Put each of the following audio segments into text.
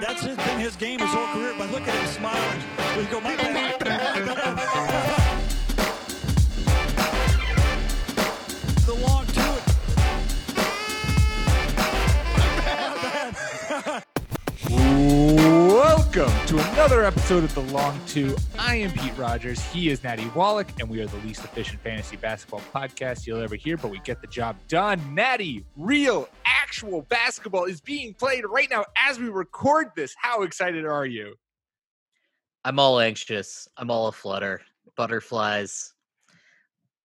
That's his, been his game his whole career. But look at him smiling. We go, my bad. Welcome to another episode of The Long Two. I am Pete Rogers. He is Natty Wallach, and we are the least efficient fantasy basketball podcast you'll ever hear, but we get the job done. Natty, real, actual basketball is being played right now as we record this. How excited are you? I'm all anxious. I'm all aflutter. Butterflies.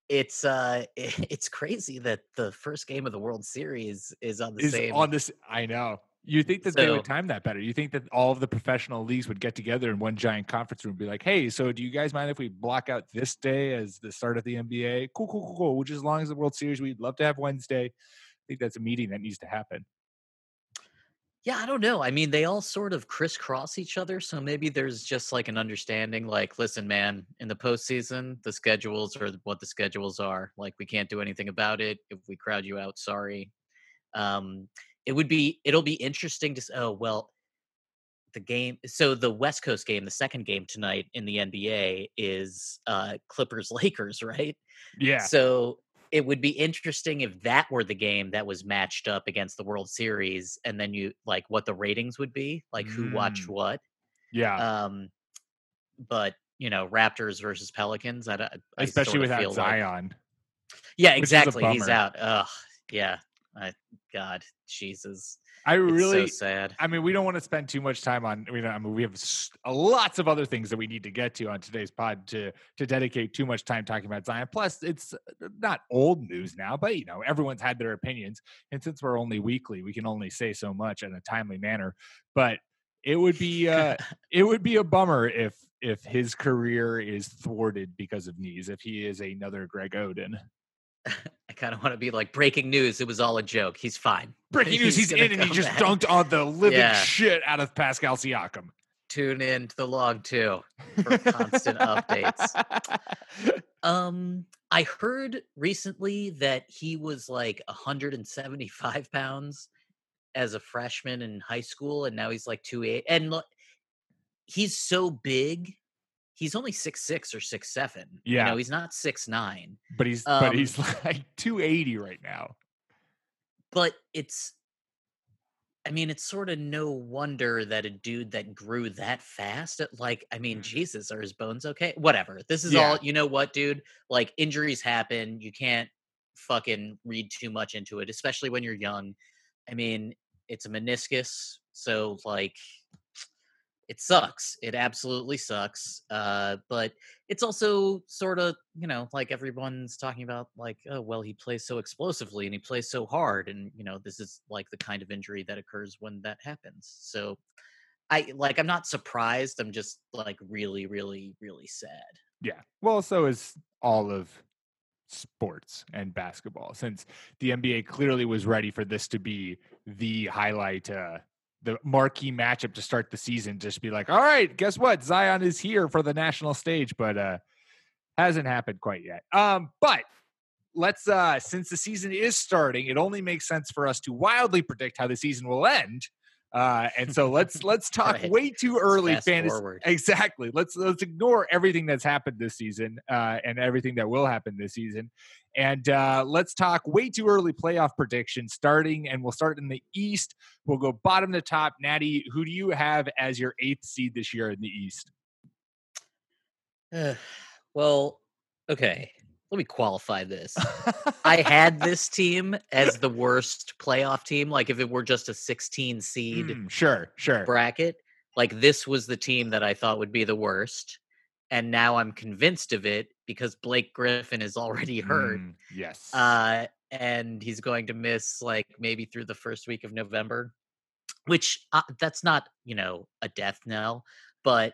It's uh it's crazy that the first game of the World Series is on the Is same on this. I know. You think that they would time that better? You think that all of the professional leagues would get together in one giant conference room and be like, hey, so do you guys mind if we block out this day as the start of the NBA? Cool, cool, cool, cool. Which, as long as the World Series, we'd love to have Wednesday. I think that's a meeting that needs to happen. Yeah, I don't know. I mean, they all sort of crisscross each other, so maybe there's just like an understanding like, listen, man, in the postseason, the schedules are what the schedules are. Like we can't do anything about it. If we crowd you out, sorry. Um it would be it'll be interesting to oh well the game so the west coast game the second game tonight in the nba is uh clippers lakers right Yeah. so it would be interesting if that were the game that was matched up against the world series and then you like what the ratings would be like who watched Mm. what yeah. um but you know raptors versus pelicans i, I Especially without feel like- Zion. yeah which is a exactly he's out ugh yeah I, god jesus I really. so sad I mean, we don't want to spend too much time on. We, don't, I mean, we have lots of other things that we need to get to on today's pod to to dedicate too much time talking about Zion. Plus, it's uh, not old news now, but you know, everyone's had their opinions, and since we're only weekly, we can only say so much in a timely manner. But it would be uh, it would be a bummer if if his career is thwarted because of knees. If he is another Greg Oden. I kind of want to be like breaking news. It was all a joke. He's fine. Breaking news: He's, in, and he just back. dunked on the living Yeah. shit out of Pascal Siakam. Tune in to the Long Two for constant updates. Um, I heard recently that he was like 175 pounds as a freshman in high school, and now he's like two eight. And look, he's so big. He's only six six or six seven. you Yeah. know, he's not six nine. but he's but Um, he's like 280 right now. but it's i mean it's sort of no wonder that a dude that grew that fast at like i mean jesus are his bones okay whatever this is. Yeah. all you know what dude like injuries happen you can't fucking read too much into it especially when you're young i mean it's a meniscus so like it sucks it absolutely sucks uh but it's also sort of you know like everyone's talking about like oh well he plays so explosively and he plays so hard and you know this is like the kind of injury that occurs when that happens so i like i'm not surprised i'm just like really really really sad Yeah. Well, so is all of sports and basketball since the NBA clearly was ready for this to be the highlight uh the marquee matchup to start the season just be like all right guess what? Zion is here for the national stage but uh hasn't happened quite yet. Um but let's uh since the season is starting it only makes sense for us to wildly predict how the season will end uh and so let's let's talk Right. way too early fast fantasy forward. exactly. Let's let's ignore everything that's happened this season uh and everything that will happen this season. And uh let's talk way too early playoff predictions starting and we'll start in the east. We'll go bottom to top. Natty who do you have as your eighth seed this year in the east? Well okay let me qualify this. I had this team as the worst playoff team like if it were just a 16 seed Mm, sure sure. bracket like this was the team that i thought would be the worst and now i'm convinced of it because blake griffin is already hurt Mm, yes. uh and he's going to miss like maybe through the first week of November, which uh, that's not you know a death knell, but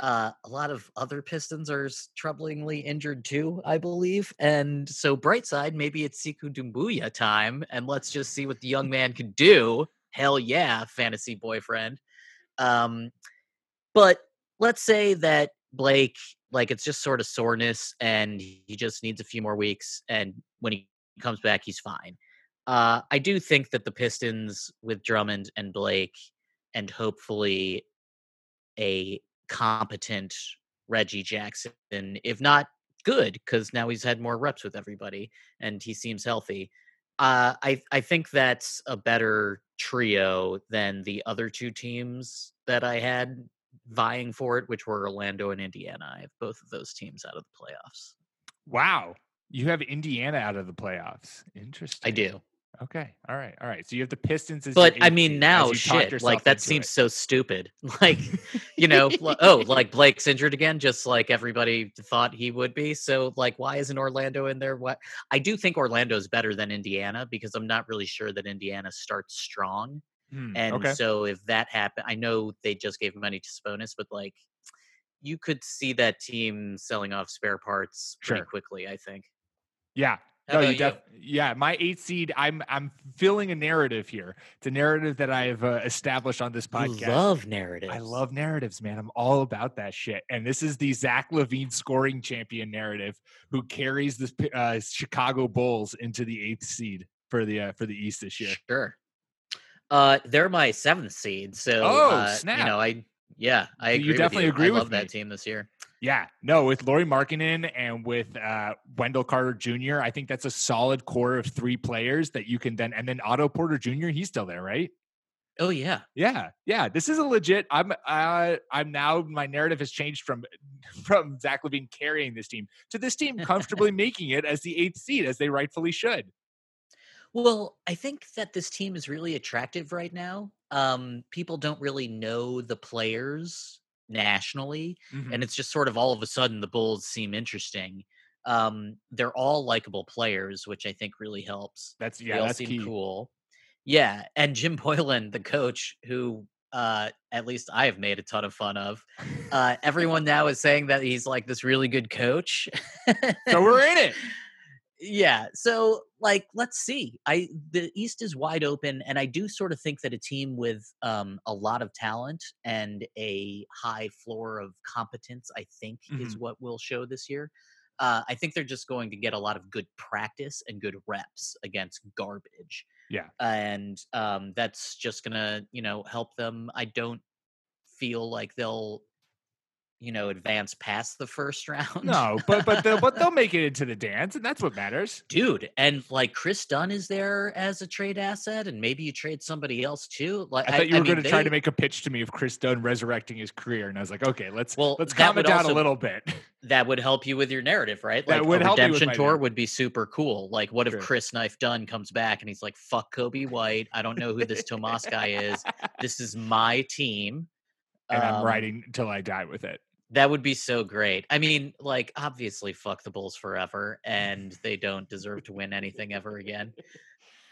uh, a lot of other Pistons are troublingly injured too, I believe. And so, bright side, maybe it's Sekou Doumbouya time, and let's just see what the young man can do. Hell yeah, fantasy boyfriend. Um, but let's say that Blake, like, it's just sort of soreness, and he just needs a few more weeks. And when he comes back, he's fine. Uh, I do think that the Pistons with Drummond and Blake, and hopefully a competent Reggie Jackson, if not good, because now he's had more reps with everybody and he seems healthy. Uh, I I think that's a better trio than the other two teams that I had vying for it, which were Orlando and Indiana. I have both of those teams out of the playoffs. Wow. You have Indiana out of the playoffs. Interesting. I do. Okay. All right. All right. So you have the Pistons as But I mean, now shit, like that seems it. so stupid. Like, you know, oh, like Blake's injured again, just like everybody thought he would be. So, like, why isn't Orlando in there? What I do think Orlando is better than Indiana because I'm not really sure that Indiana starts strong. Hmm, And okay. so, if that happened, I know they just gave money to Sabonis, but like, you could see that team selling off spare parts pretty Sure. quickly. I think. Yeah. How no, about you def- yeah, my eighth seed. I'm I'm filling a narrative here. It's a narrative that I have uh, established on this You podcast. love narratives. I love narratives, man. I'm all about that shit. And this is the Zach LaVine scoring champion narrative, who carries the uh, Chicago Bulls into the eighth seed for the uh, for the East this year. Sure. Uh, they're my seventh seed, so Oh, uh, snap. you know, I yeah, I agree. you with definitely you. agree I with that me. team this year. Yeah, no, with Lauri Markkanen and with uh, Wendell Carter Jr., I think that's a solid core of three players that you can then, and then Otto Porter Jr. He's still there, right? Oh yeah, Yeah, yeah. This is a legit. I'm. Uh, I'm now. My narrative has changed from from Zach LaVine carrying this team to this team comfortably making it as the eighth seed, as they rightfully should. Well, I think that this team is really attractive right now. Um, people don't really know the players nationally, Mhm. and it's just sort of all of a sudden the Bulls seem interesting. Um, they're all likable players, which I think really helps. That's they yeah. all That's seem key. cool. Yeah, and Jim Boylen, the coach, who uh, at least I have made a ton of fun of. Uh, everyone now is saying that he's like this really good coach. So we're in it. Yeah. So like let's see. I the East is wide open and I do sort of think that a team with um a lot of talent and a high floor of competence I think is Mm-hmm. what will show this year. Uh, I think they're just going to get a lot of good practice and good reps against garbage. Yeah. And um that's just going to, you know, help them. I don't feel like they'll you know advance past the first round. No, but but they'll, but they'll make it into the dance, and that's what matters. dude and like chris dunn is there as a trade asset and maybe you trade somebody else too like I thought you were going to try to make a pitch to me of Chris Dunn resurrecting his career, and I was like, okay, let's Well, let's calm it down also- a little bit. that would help you with your narrative right Like That would a help me with redemption tour narrative. would be super cool like what if chris knife dunn comes back and he's like fuck coby white i don't know who this tomas guy is this is my team and I'm Um, riding until I die with it. That would be so great. I mean, like, obviously, fuck the Bulls forever, and they don't deserve to win anything ever again.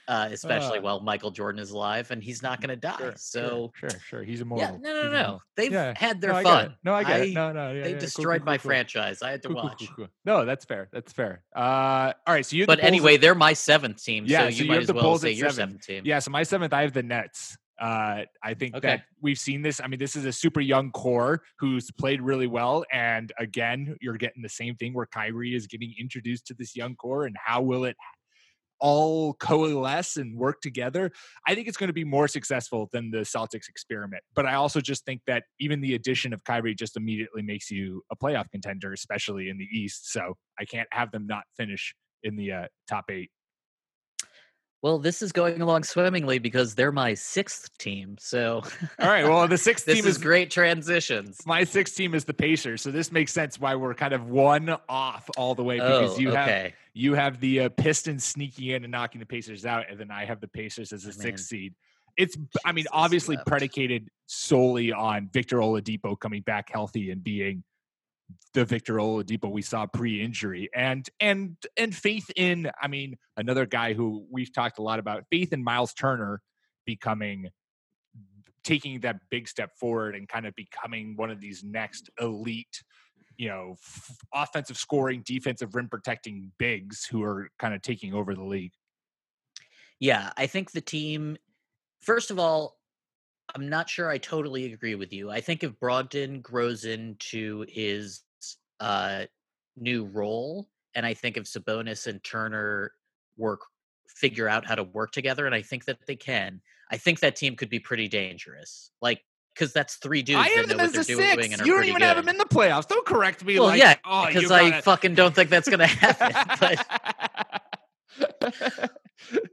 Uh, especially Uh, while Michael Jordan is alive and he's not going to die. Sure, so, sure, sure, sure. He's yeah, immortal. no, no, He's no. immortal. They've Yeah, had their no, fun. No, I get I- it. No, no, yeah, they yeah, cool, destroyed cool, my cool, cool. franchise. I had to Cool, cool, watch. cool, cool. No, that's fair. That's fair. Uh, all right. So you. But anyway, at- they're my seventh team. Yeah, so so you you might as well say your seven. seventh team. Yeah, so my seventh, I have the Nets. Uh, I think Okay. that we've seen this. I mean, this is a super young core who's played really well. And again, you're getting the same thing where Kyrie is getting introduced to this young core, and how will it all coalesce and work together? I think it's going to be more successful than the Celtics experiment. But I also just think that even the addition of Kyrie just immediately makes you a playoff contender, especially in the East. So I can't have them not finish in the uh, top eight. Well, this is going along swimmingly because they're my sixth team. So, All right. Well, the sixth team is is great transitions. My sixth team is the Pacers, so this makes sense why we're kind of one off all the way because Oh, you have you have the uh, Pistons sneaking in and knocking the Pacers out, and then I have the Pacers as a Oh, sixth seed. It's, I mean, obviously wept. predicated solely on Victor Oladipo coming back healthy and being the Victor Oladipo we saw pre-injury, and and and faith in. I mean, another guy who we've talked a lot about, faith in Miles Turner becoming taking that big step forward and kind of becoming one of these next elite you know f- offensive scoring defensive rim protecting bigs who are kind of taking over the league Yeah, I think the team. First of all, I'm not sure I totally agree with you. I think if Brogdon grows into his uh, new role, and I think if Sabonis and Turner work, figure out how to work together, and I think that they can, I think that team could be pretty dangerous. Like, because that's three dudes i have them as a six you don't even good. have them in the playoffs don't correct me well, like yeah, oh because I gotta- fucking don't think that's gonna happen. but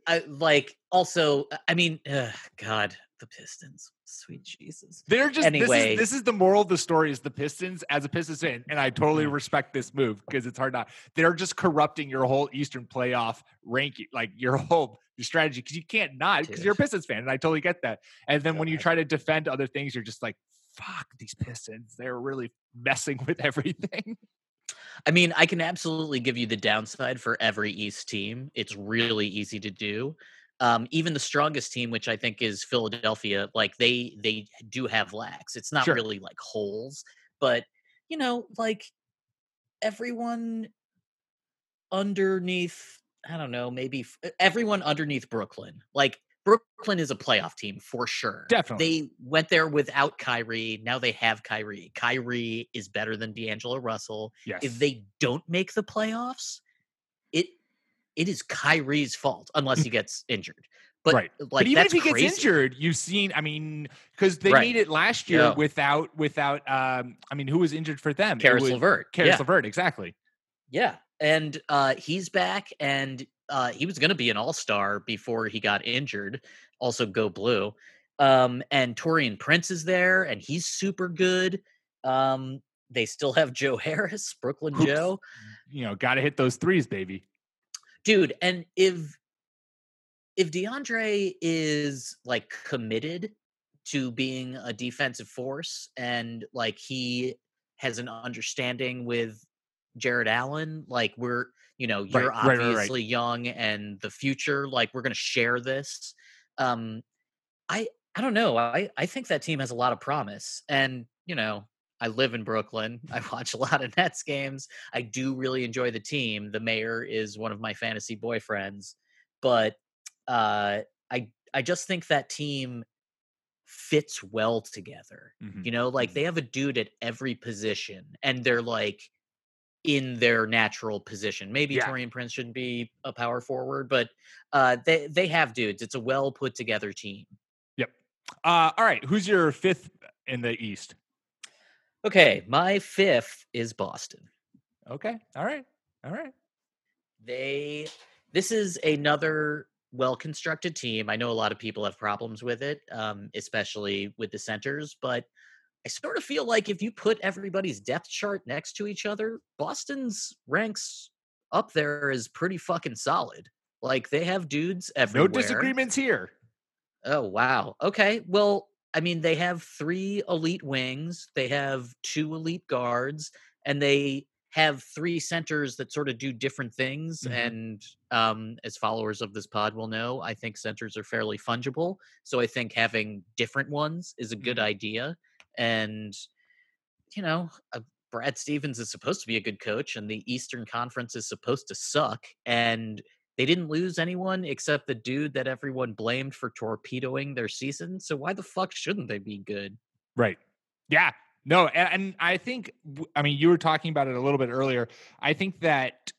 I, like, also, I mean, ugh, God, the Pistons, sweet Jesus. They're just Anyway. this is this is the moral of the story is the Pistons as a Pistons fan, and I totally mm-hmm. respect this move because it's hard not. They're just corrupting your whole Eastern playoff ranking, like your whole your strategy, because you can't not because you're a Pistons fan, and I totally get that. And then when you try to defend other things, you're just like, "Fuck these Pistons! They're really messing with everything." I mean, I can absolutely give you the downside for every East team. It's really easy to do. Um, even the strongest team, which I think is Philadelphia, like they they do have lacks. It's not Sure. really like holes, but you know, like everyone underneath, I don't know, maybe f- everyone underneath Brooklyn. Like Brooklyn is a playoff team for sure. Definitely. They went there without Kyrie. Now they have Kyrie. Kyrie is better than D'Angelo Russell Yes. if they don't make the playoffs, it it is Kyrie's fault unless he gets injured. But right. like but even if he crazy. gets injured, you've seen. I mean, because they Right. made it last year Yeah. without without. um I mean, who was injured for them? Karis LeVert. Karis yeah. LeVert, exactly. yeah, and uh, he's back, and uh, he was going to be an All Star before he got injured. Also, go blue. Um, and Taurean Prince is there, and he's super good. Um, they still have Joe Harris, Brooklyn Who- Joe. You know, got to hit those threes, baby. dude and if if deandre is like committed to being a defensive force and like he has an understanding with jarrett allen like we're you know you're Right, right, right, right. obviously young and the future like we're gonna share this um i i don't know i i think that team has a lot of promise and you know I live in Brooklyn. I watch a lot of Nets games. I do really enjoy the team. The mayor is one of my fantasy boyfriends, but uh, I I just think that team fits well together. Mhm. You know, like Mhm. they have a dude at every position, and they're like in their natural position. Maybe Yeah. Taurean Prince shouldn't be a power forward, but uh, they they have dudes. It's a well put together team. Yep. Uh, all right. Who's your fifth in the East? Okay, my fifth is Boston. Okay. All right. All right. they this is another well constructed team i know a lot of people have problems with it um, especially with the centers but i sort of feel like if you put everybody's depth chart next to each other boston's ranks up there is pretty fucking solid like they have dudes everywhere No disagreements here. Oh wow. Okay. Well, I mean, they have three elite wings, they have two elite guards, and they have three centers that sort of do different things. Mhm. And um, as followers of this pod will know, I think centers are fairly fungible. So I think having different ones is a good idea. And you know, uh, Brad Stevens is supposed to be a good coach, and the Eastern Conference is supposed to suck. And they didn't lose anyone except the dude that everyone blamed for torpedoing their season. So why the fuck shouldn't they be good? Right. Yeah. No, and, and I think I mean you were talking about it a little bit earlier. I think that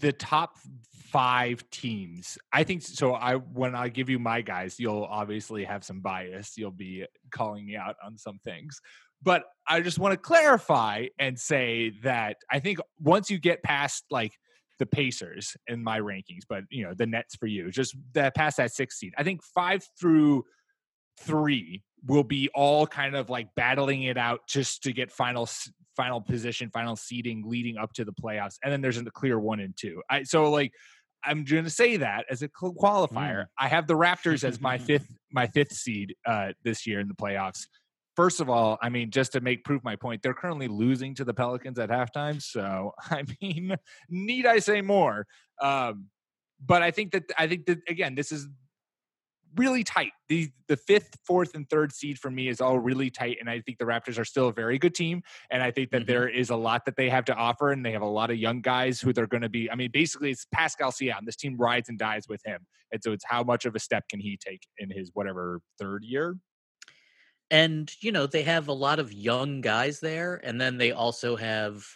the top five teams, I think so. I when I give you my guys, you'll obviously have some bias. You'll be calling me out on some things. But I just want to clarify and say that I think once you get past like the Pacers in my rankings, but you know, the Nets for you, just that past that six seed. I think five through three will be all kind of like battling it out just to get final final position, final seeding leading up to the playoffs, and then there's a clear one and two. I so like I'm going to say that as a qualifier. I have the Raptors as my fifth my fifth seed uh, this year in the playoffs. first of all, I mean, just to make prove my point, they're currently losing to the Pelicans at halftime. So, I mean, need I say more? Um, but I think that I think that again, this is really tight. The the fifth, fourth, and third seed for me is all really tight, and I think the Raptors are still a very good team. And I think that Mhm. there is a lot that they have to offer, and they have a lot of young guys who they're going to be. I mean, basically, it's Pascal Siakam. This team rides and dies with him, and so it's how much of a step can he take in his whatever third year. and you know they have a lot of young guys there and then they also have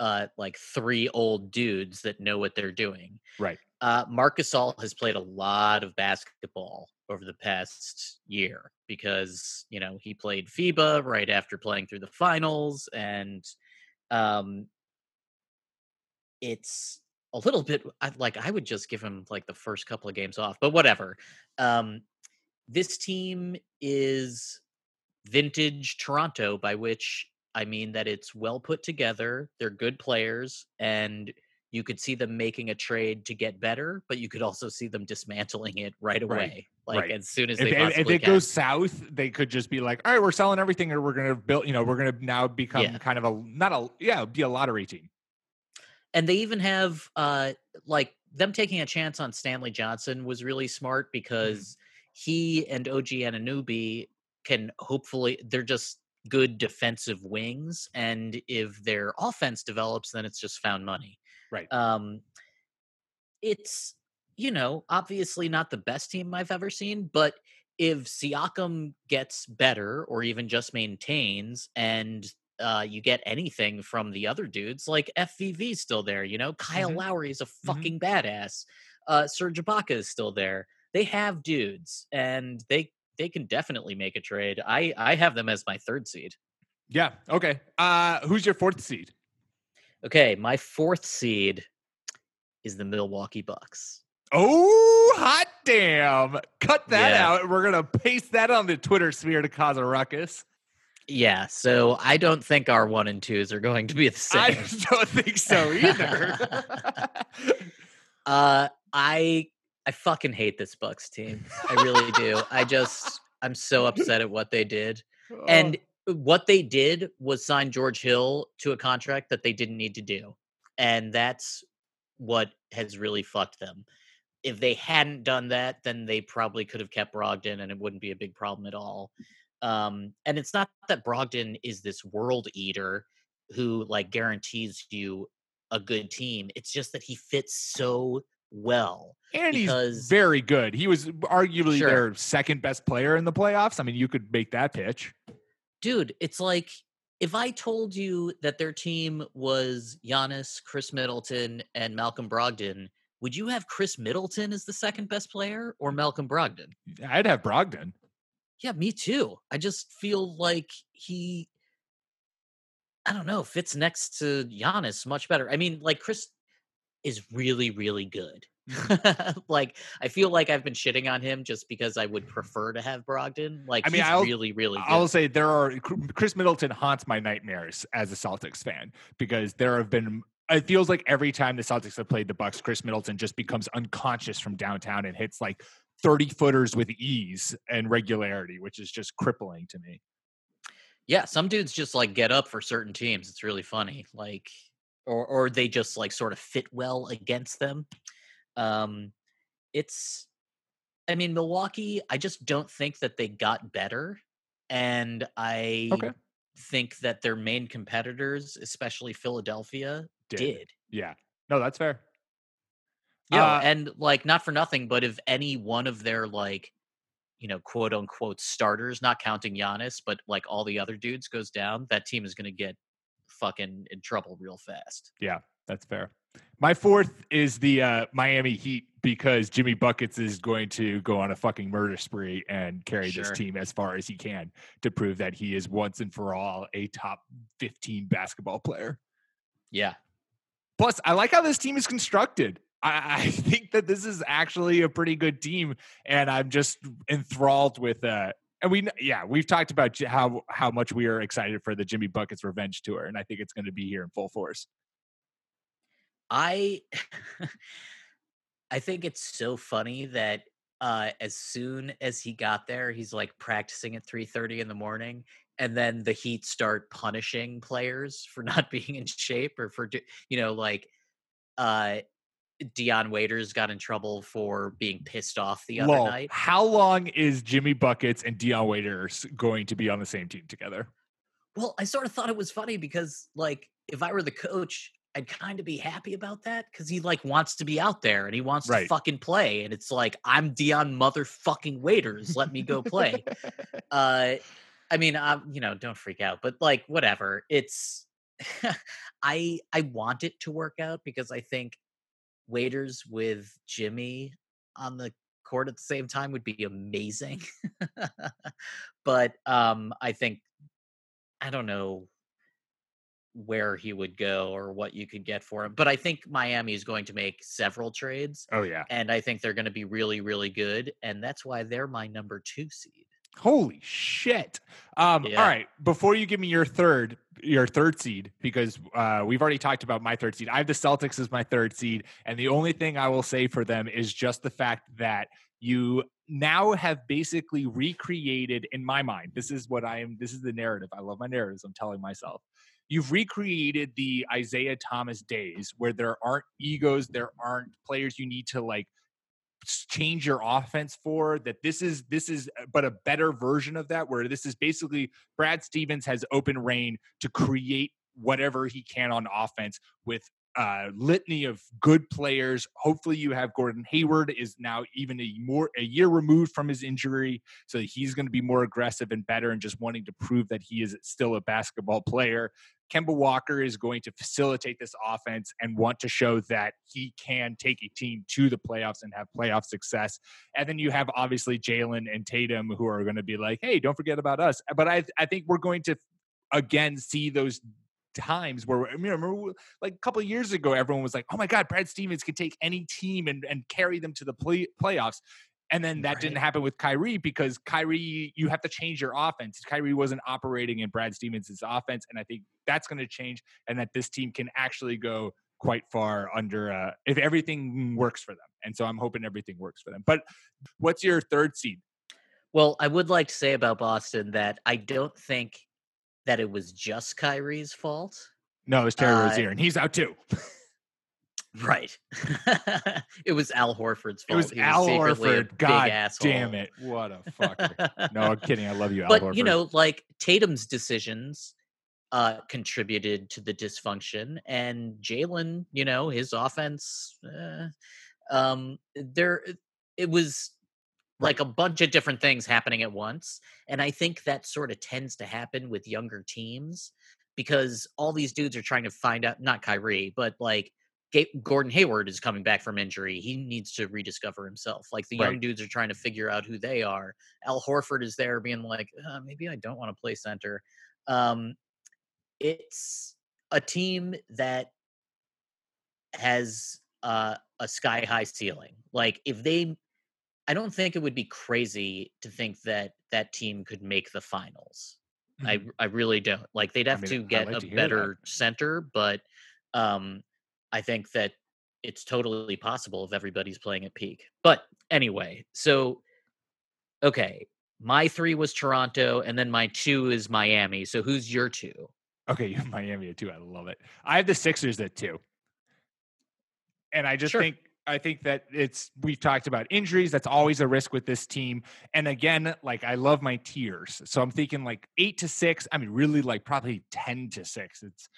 uh like three old dudes that know what they're doing Right. Uh marc gasol has played a lot of basketball over the past year because you know he played fiba right after playing through the finals and um it's a little bit like i would just give him like the first couple of games off but whatever um this team is vintage Toronto, by which I mean that it's well put together. They're good players, and you could see them making a trade to get better, but you could also see them dismantling it right away, like right. as soon as If, they if- if it can. goes south, they could just be like, "All right, we're selling everything, or we're going to build. You know, we're going to now become Yeah. kind of a not a yeah, be a lottery team." and they even have uh like them taking a chance on Stanley Johnson was really smart because he and OG Anunoby can hopefully they're just good defensive wings and if their offense develops then it's just found money. Right. Um it's you know, obviously not the best team I've ever seen, but if Siakam gets better or even just maintains and uh, you get anything from the other dudes, like FVV's still there, you know, Kyle Mhm. Lowry is a fucking badass. Uh, Serge Ibaka is still there. They have dudes, and they they can definitely make a trade. I I have them as my third seed. Yeah. Okay. Uh, who's your fourth seed? Okay, my fourth seed is the Milwaukee Bucks. Oh, hot damn! Cut that Yeah. out. We're gonna paste that on the Twitter sphere to cause a ruckus. Yeah, so I don't think our one and twos are going to be the same. I don't think so either. Uh, I I fucking hate this Bucks team. I really do. I just I'm so upset at what they did. And what they did was sign George Hill to a contract that they didn't need to do. And that's what has really fucked them. If they hadn't done that, then they probably could have kept Brogdon and it wouldn't be a big problem at all. Um, and it's not that Brogdon is this world eater who like guarantees you a good team. It's just that he fits so well. and he's because- very good. He was arguably Sure. their second best player in the playoffs. I mean, you could make that pitch. Dude, it's like if I told you that their team was Giannis, Khris Middleton, and Malcolm Brogdon, would you have Khris Middleton as the second best player or Malcolm Brogdon? I'd have Brogdon. Yeah, me too. I just feel like he, I don't know, fits next to Giannis much better. I mean, like Khris is really, really good. like I feel like I've been shitting on him just because I would prefer to have Brogdon. Like I mean, I'll- really, really good. I'll say there are Khris Middleton haunts my nightmares as a Celtics fan because there have been. It feels like every time the Celtics have played the Bucks, Khris Middleton just becomes unconscious from downtown and hits like thirty footers with ease and regularity, which is just crippling to me. Yeah, some dudes just like get up for certain teams. It's really funny. Like or or they just like sort of fit well against them. Um it's I mean Milwaukee, I just don't think that they got better and I Okay. think that their main competitors, especially Philadelphia, Did. did. Yeah, no, that's fair. Yeah, Uh, and like not for nothing, but if any one of their like, you know, quote unquote starters, not counting Giannis, but like all the other dudes goes down, that team is gonna get fucking in trouble real fast. Yeah, that's fair. My fourth is the uh, Miami Heat because Jimmy Buckets is going to go on a fucking murder spree and carry Sure. this team as far as he can to prove that he is once and for all a top 15 basketball player. Yeah. Plus, I like how this team is constructed. I, I think that this is actually a pretty good team, and I'm just enthralled with. Uh, and we, yeah, we've talked about how how much we are excited for the Jimmy Buckets revenge tour, and I think it's going to be here in full force. I I think it's so funny that uh, as soon as he got there, he's like practicing at 3:30 in the morning, and then the Heat start punishing players for not being in shape or for you know like uh Dion Waiters got in trouble for being pissed off the other Lol. night. How long is Jimmy Buckets and Dion Waiters going to be on the same team together? Well, I sort of thought it was funny because like if I were the coach, I'd kind of be happy about that because he like wants to be out there and he wants to fucking play. And it's like, I'm Dion motherfucking Waiters. Let me go play. uh I mean, um, you know, don't freak out, but like whatever. It's I I want it to work out because I think Waiters with Jimmy on the court at the same time would be amazing. but um I think I don't know where he would go or what you could get for him. But I think Miami is going to make several trades Oh yeah. and I think they're going to be really really good and that's why they're my number 2 seed. Holy shit. Um, Yeah. All right. Before you give me your third, your third seed, because uh, we've already talked about my third seed. I have the Celtics as my third seed, and the only thing I will say for them is just the fact that you now have basically recreated in my mind. This is what I am. This is the narrative. I love my narratives. I'm telling myself. You've recreated the Isaiah Thomas days where there aren't egos, there aren't players you need to like change your offense for that this is this is uh, but a better version of that where this is basically Brad Stevens has open reign to create whatever he can on offense with uh litany of good players hopefully you have Gordon Hayward is now even a more a year removed from his injury so he's going to be more aggressive and better and just wanting to prove that he is still a basketball player Kemba Walker is going to facilitate this offense and want to show that he can take a team to the playoffs and have playoff success. And then you have obviously Jalen and Tatum who are going to be like, hey, don't forget about us. But I, I think we're going to again see those times where I mean, remember like a couple of years ago, everyone was like, "Oh my God, Brad Stevens can take any team and, and carry them to the play, playoffs." And then that didn't happen with Kyrie because Kyrie, you have to change your offense. Kyrie wasn't operating in Brad Stevens' offense, and I think that's going to change, and that this team can actually go quite far under uh, if everything works for them. And so I'm hoping everything works for them. But what's your third seed? Well, I would like to say about Boston that I don't think that it was just Kyrie's fault. No, it's Terry Uh, Rozier, and he's out too. Right. it was Al Horford's fault. It was He Al a Horford. God damn it! What a fucker. no, I'm kidding. I love you, Al but Horford. you know, like Tatum's decisions uh contributed to the dysfunction, and Jalen, you know, his offense. Uh, um, there, it was like a bunch of different things happening at once, and I think that sort of tends to happen with younger teams because all these dudes are trying to find out. Not Kyrie, but like. Gordon Hayward is coming back from injury. He needs to rediscover himself. Like the young dudes are trying to figure out who they are. Al Horford is there being like, uh, maybe I don't want to play center. Um, it's a team that has uh, a sky high ceiling. Like if they, I don't think it would be crazy to think that that team could make the finals. I I really don't. Like they'd have mean, to get like a to hear that. better center, but um, I think that it's totally possible if everybody's playing at peak. But anyway, so okay, my three was Toronto, and then my two is Miami. So who's your two? Okay, you have Miami at two. I love it. I have the Sixers at two. And I just Sure. think I think that it's we've talked about injuries. That's always a risk with this team. And again, like I love my tiers. So I'm thinking like eight to six. I mean, really like probably 10 to six. It's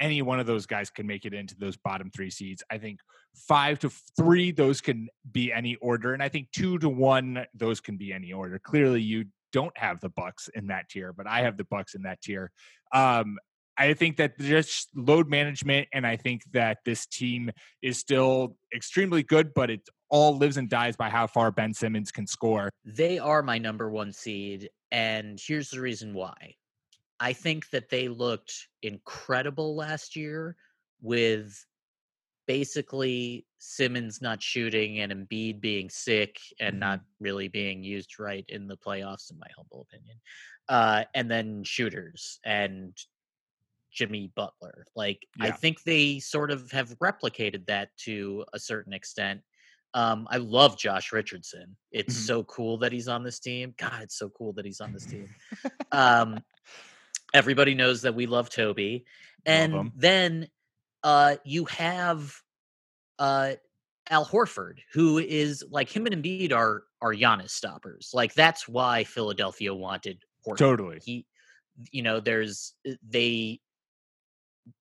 any one of those guys can make it into those bottom three seeds. I think five to three, those can be any order. And I think two to one, those can be any order. Clearly, you don't have the Bucks in that tier, but I have the Bucks in that tier. Um, I think that just load management, and I think that this team is still extremely good, but it all lives and dies by how far Ben Simmons can score. They are my number one seed, and here's the reason why. I think that they looked incredible last year with basically Simmons not shooting and Embiid being sick and not really being used right in the playoffs, in my humble opinion. Uh, and then shooters and Jimmy Butler. Like, I think they sort of have replicated that to a certain extent. Um, I love Josh Richardson. It's Mhm. so cool that he's on this team. God, it's so cool that he's on this team. um, everybody knows that we love Toby, and him. then uh, you have uh, Al Horford, who is like him and Embiid are are Giannis stoppers. Like that's why Philadelphia wanted Horford. Totally. He, you know, there's uh, they.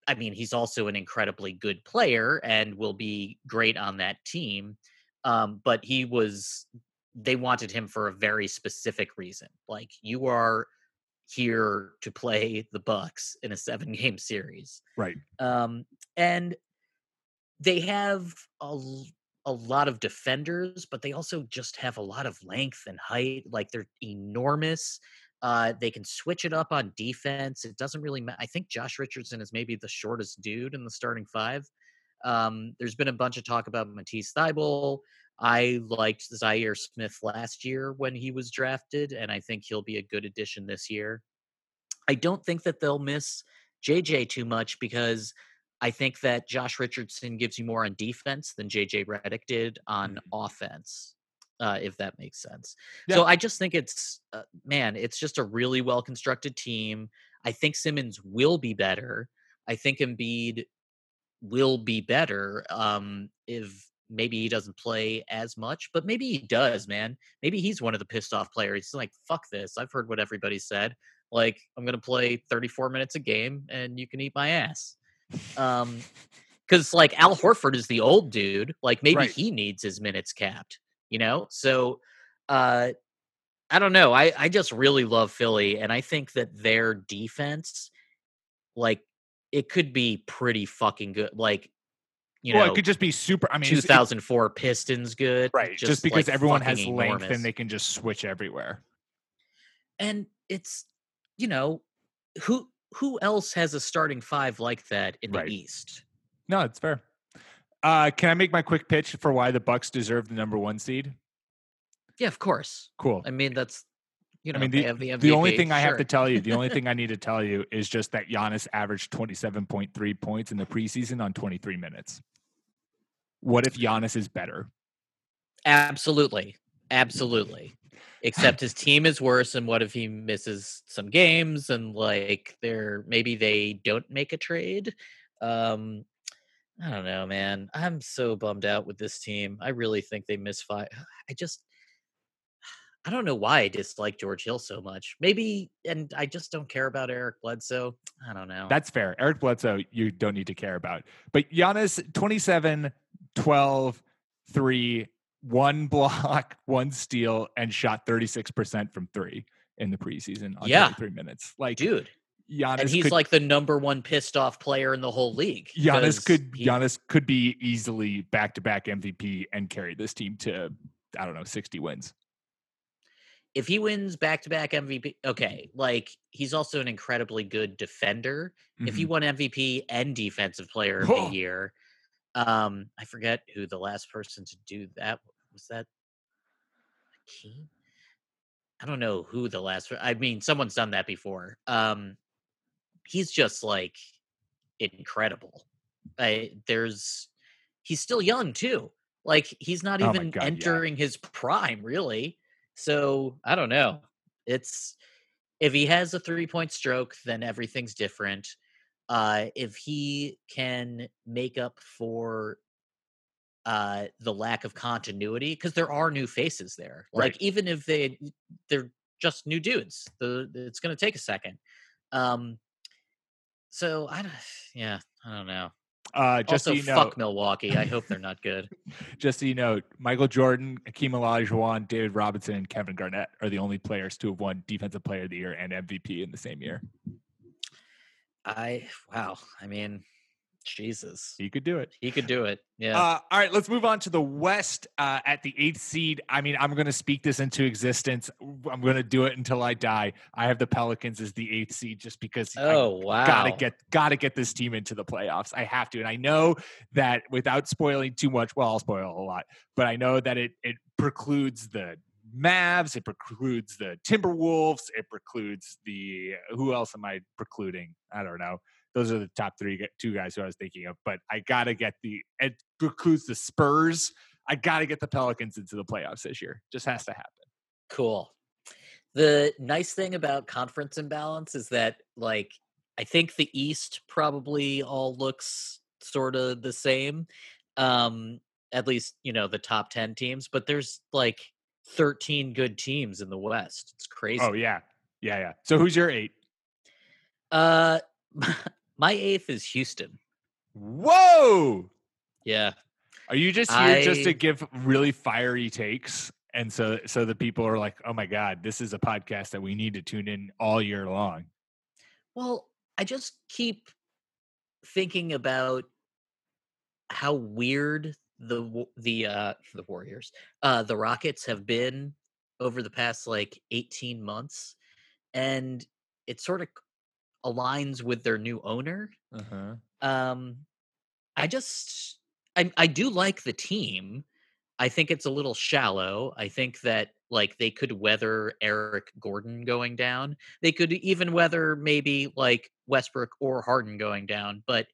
I mean, he's also an incredibly good player and will be great on that team. Um, but he was. They wanted him for a very specific reason. Like you are here to play the Bucks in a seven game series. Right. Um, and they have a, a lot of defenders, but they also just have a lot of length and height. Like they're enormous. Uh, they can switch it up on defense. It doesn't really matter. I think Josh Richardson is maybe the shortest dude in the starting five. Um, there's been a bunch of talk about Matisse Thybulle. I liked Zhaire Smith last year when he was drafted, and I think he'll be a good addition this year. I don't think that they'll miss JJ too much because I think that Josh Richardson gives you more on defense than JJ Redick did on offense, uh, if that makes sense. So I just think it's, uh, man, it's just a really well constructed team. I think Simmons will be better. I think Embiid will be better um, if maybe he doesn't play as much, but maybe he does, man. Maybe he's one of the pissed off players. He's like, fuck this. I've heard what everybody said. Like, I'm going to play 34 minutes a game and you can eat my ass. Um, because like Al Horford is the old dude. Like maybe Right. he needs his minutes capped, you know? So uh I don't know. I, I just really love Philly and I think that their defense, like it could be pretty fucking good. Like, you well, know, it could just be super. I mean, it's- it's- 2004 Pistons good. right? Just, because like, everyone has fucking length and they can just switch everywhere. and it's you know who who else has a starting five like that in Right. the East? No, it's fair. Uh, can I make my quick pitch for why the Bucks deserve the number one seed? Yeah, of course. Cool. I mean, that's you know I mean, the, the the only thing I have to tell you, the only thing I need to tell you is just that Giannis averaged 27.3 points in the preseason on 23 minutes. What if Giannis is better? Absolutely. Absolutely. Except his team is worse, and what if he misses some games and like they're maybe they don't make a trade? Um I don't know, man. I'm so bummed out with this team. I really think they misfire. I just I don't know why I dislike George Hill so much. Maybe and I just don't care about Eric Bledsoe. I don't know. That's fair. Eric Bledsoe, you don't need to care about. But Giannis, 27, 12, 3, one block, one steal, and shot 36% from three in the preseason on Yeah. 23 minutes. Like, dude. Giannis And he's could, like the number one pissed off player in the whole league. Giannis could he- Giannis could be easily back to back MVP and carry this team to I don't know 60 wins. if he wins back to back MVP, okay, like he's also an incredibly good defender. If he Mhm. won MVP and defensive player of Oh. the year, um, I forget who the last person to do that was. That Hakeem? I don't know who the last. I mean, someone's done that before. Um, he's just like incredible. I, there's he's still young too. Like he's not Oh even God, yeah. entering his prime, really. So I don't know. It's if he has a three point stroke, then everything's different. Uh, if he can make up for uh, the lack of continuity, because there are new faces there. Right. Like even if they they're just new dudes, the it's going to take a second. Um, so I don't, yeah, I don't know. Uh, just also, so you know, fuck Milwaukee. I hope they're not good. just so you know, Michael Jordan, Hakeem Olajuwon, David Robinson, and Kevin Garnett are the only players to have won Defensive Player of the Year and MVP in the same year. I wow. I mean, Jesus, He could do it. he could do it. Yeah. Uh, all right, let's move on to the West uh, at the eighth seed. I mean, I'm going to speak this into existence. I'm going to do it until I die. I have the Pelicans as the eighth seed just because I oh wow. gotta get gotta get this team into the playoffs. I have to, and I know that without spoiling too much. Well, I'll spoil a lot, but I know that it it precludes the Mavs, it precludes the Timberwolves, it precludes the who else am I precluding? I don't know. Those are the top three two guys who I was thinking of, but I gotta get the it precludes the Spurs. I got to get the Pelicans into the playoffs this year. Just has to happen. Cool. The nice thing about conference imbalance is that, like, I think the East probably all looks sort of the same. Um, at least, you know, the top 10 teams, but there's like 13 good teams in the West. It's crazy. Oh, yeah. Yeah, yeah. So who's your eight? Uh, my eighth is Houston. Whoa. Yeah. Are you just here just to give really fiery takes? And so so the people are like, oh my God, this is a podcast that we need to tune in all year long. Well, I just keep thinking about how weird the the uh the Warriors, uh the Rockets have been over the past like 18 months and it sort of aligns with their new owner. Uh-huh. Um I just I I do like the team. I think it's a little shallow. I think that like they could weather Eric Gordon going down. They could even weather maybe like Westbrook or Harden going down. But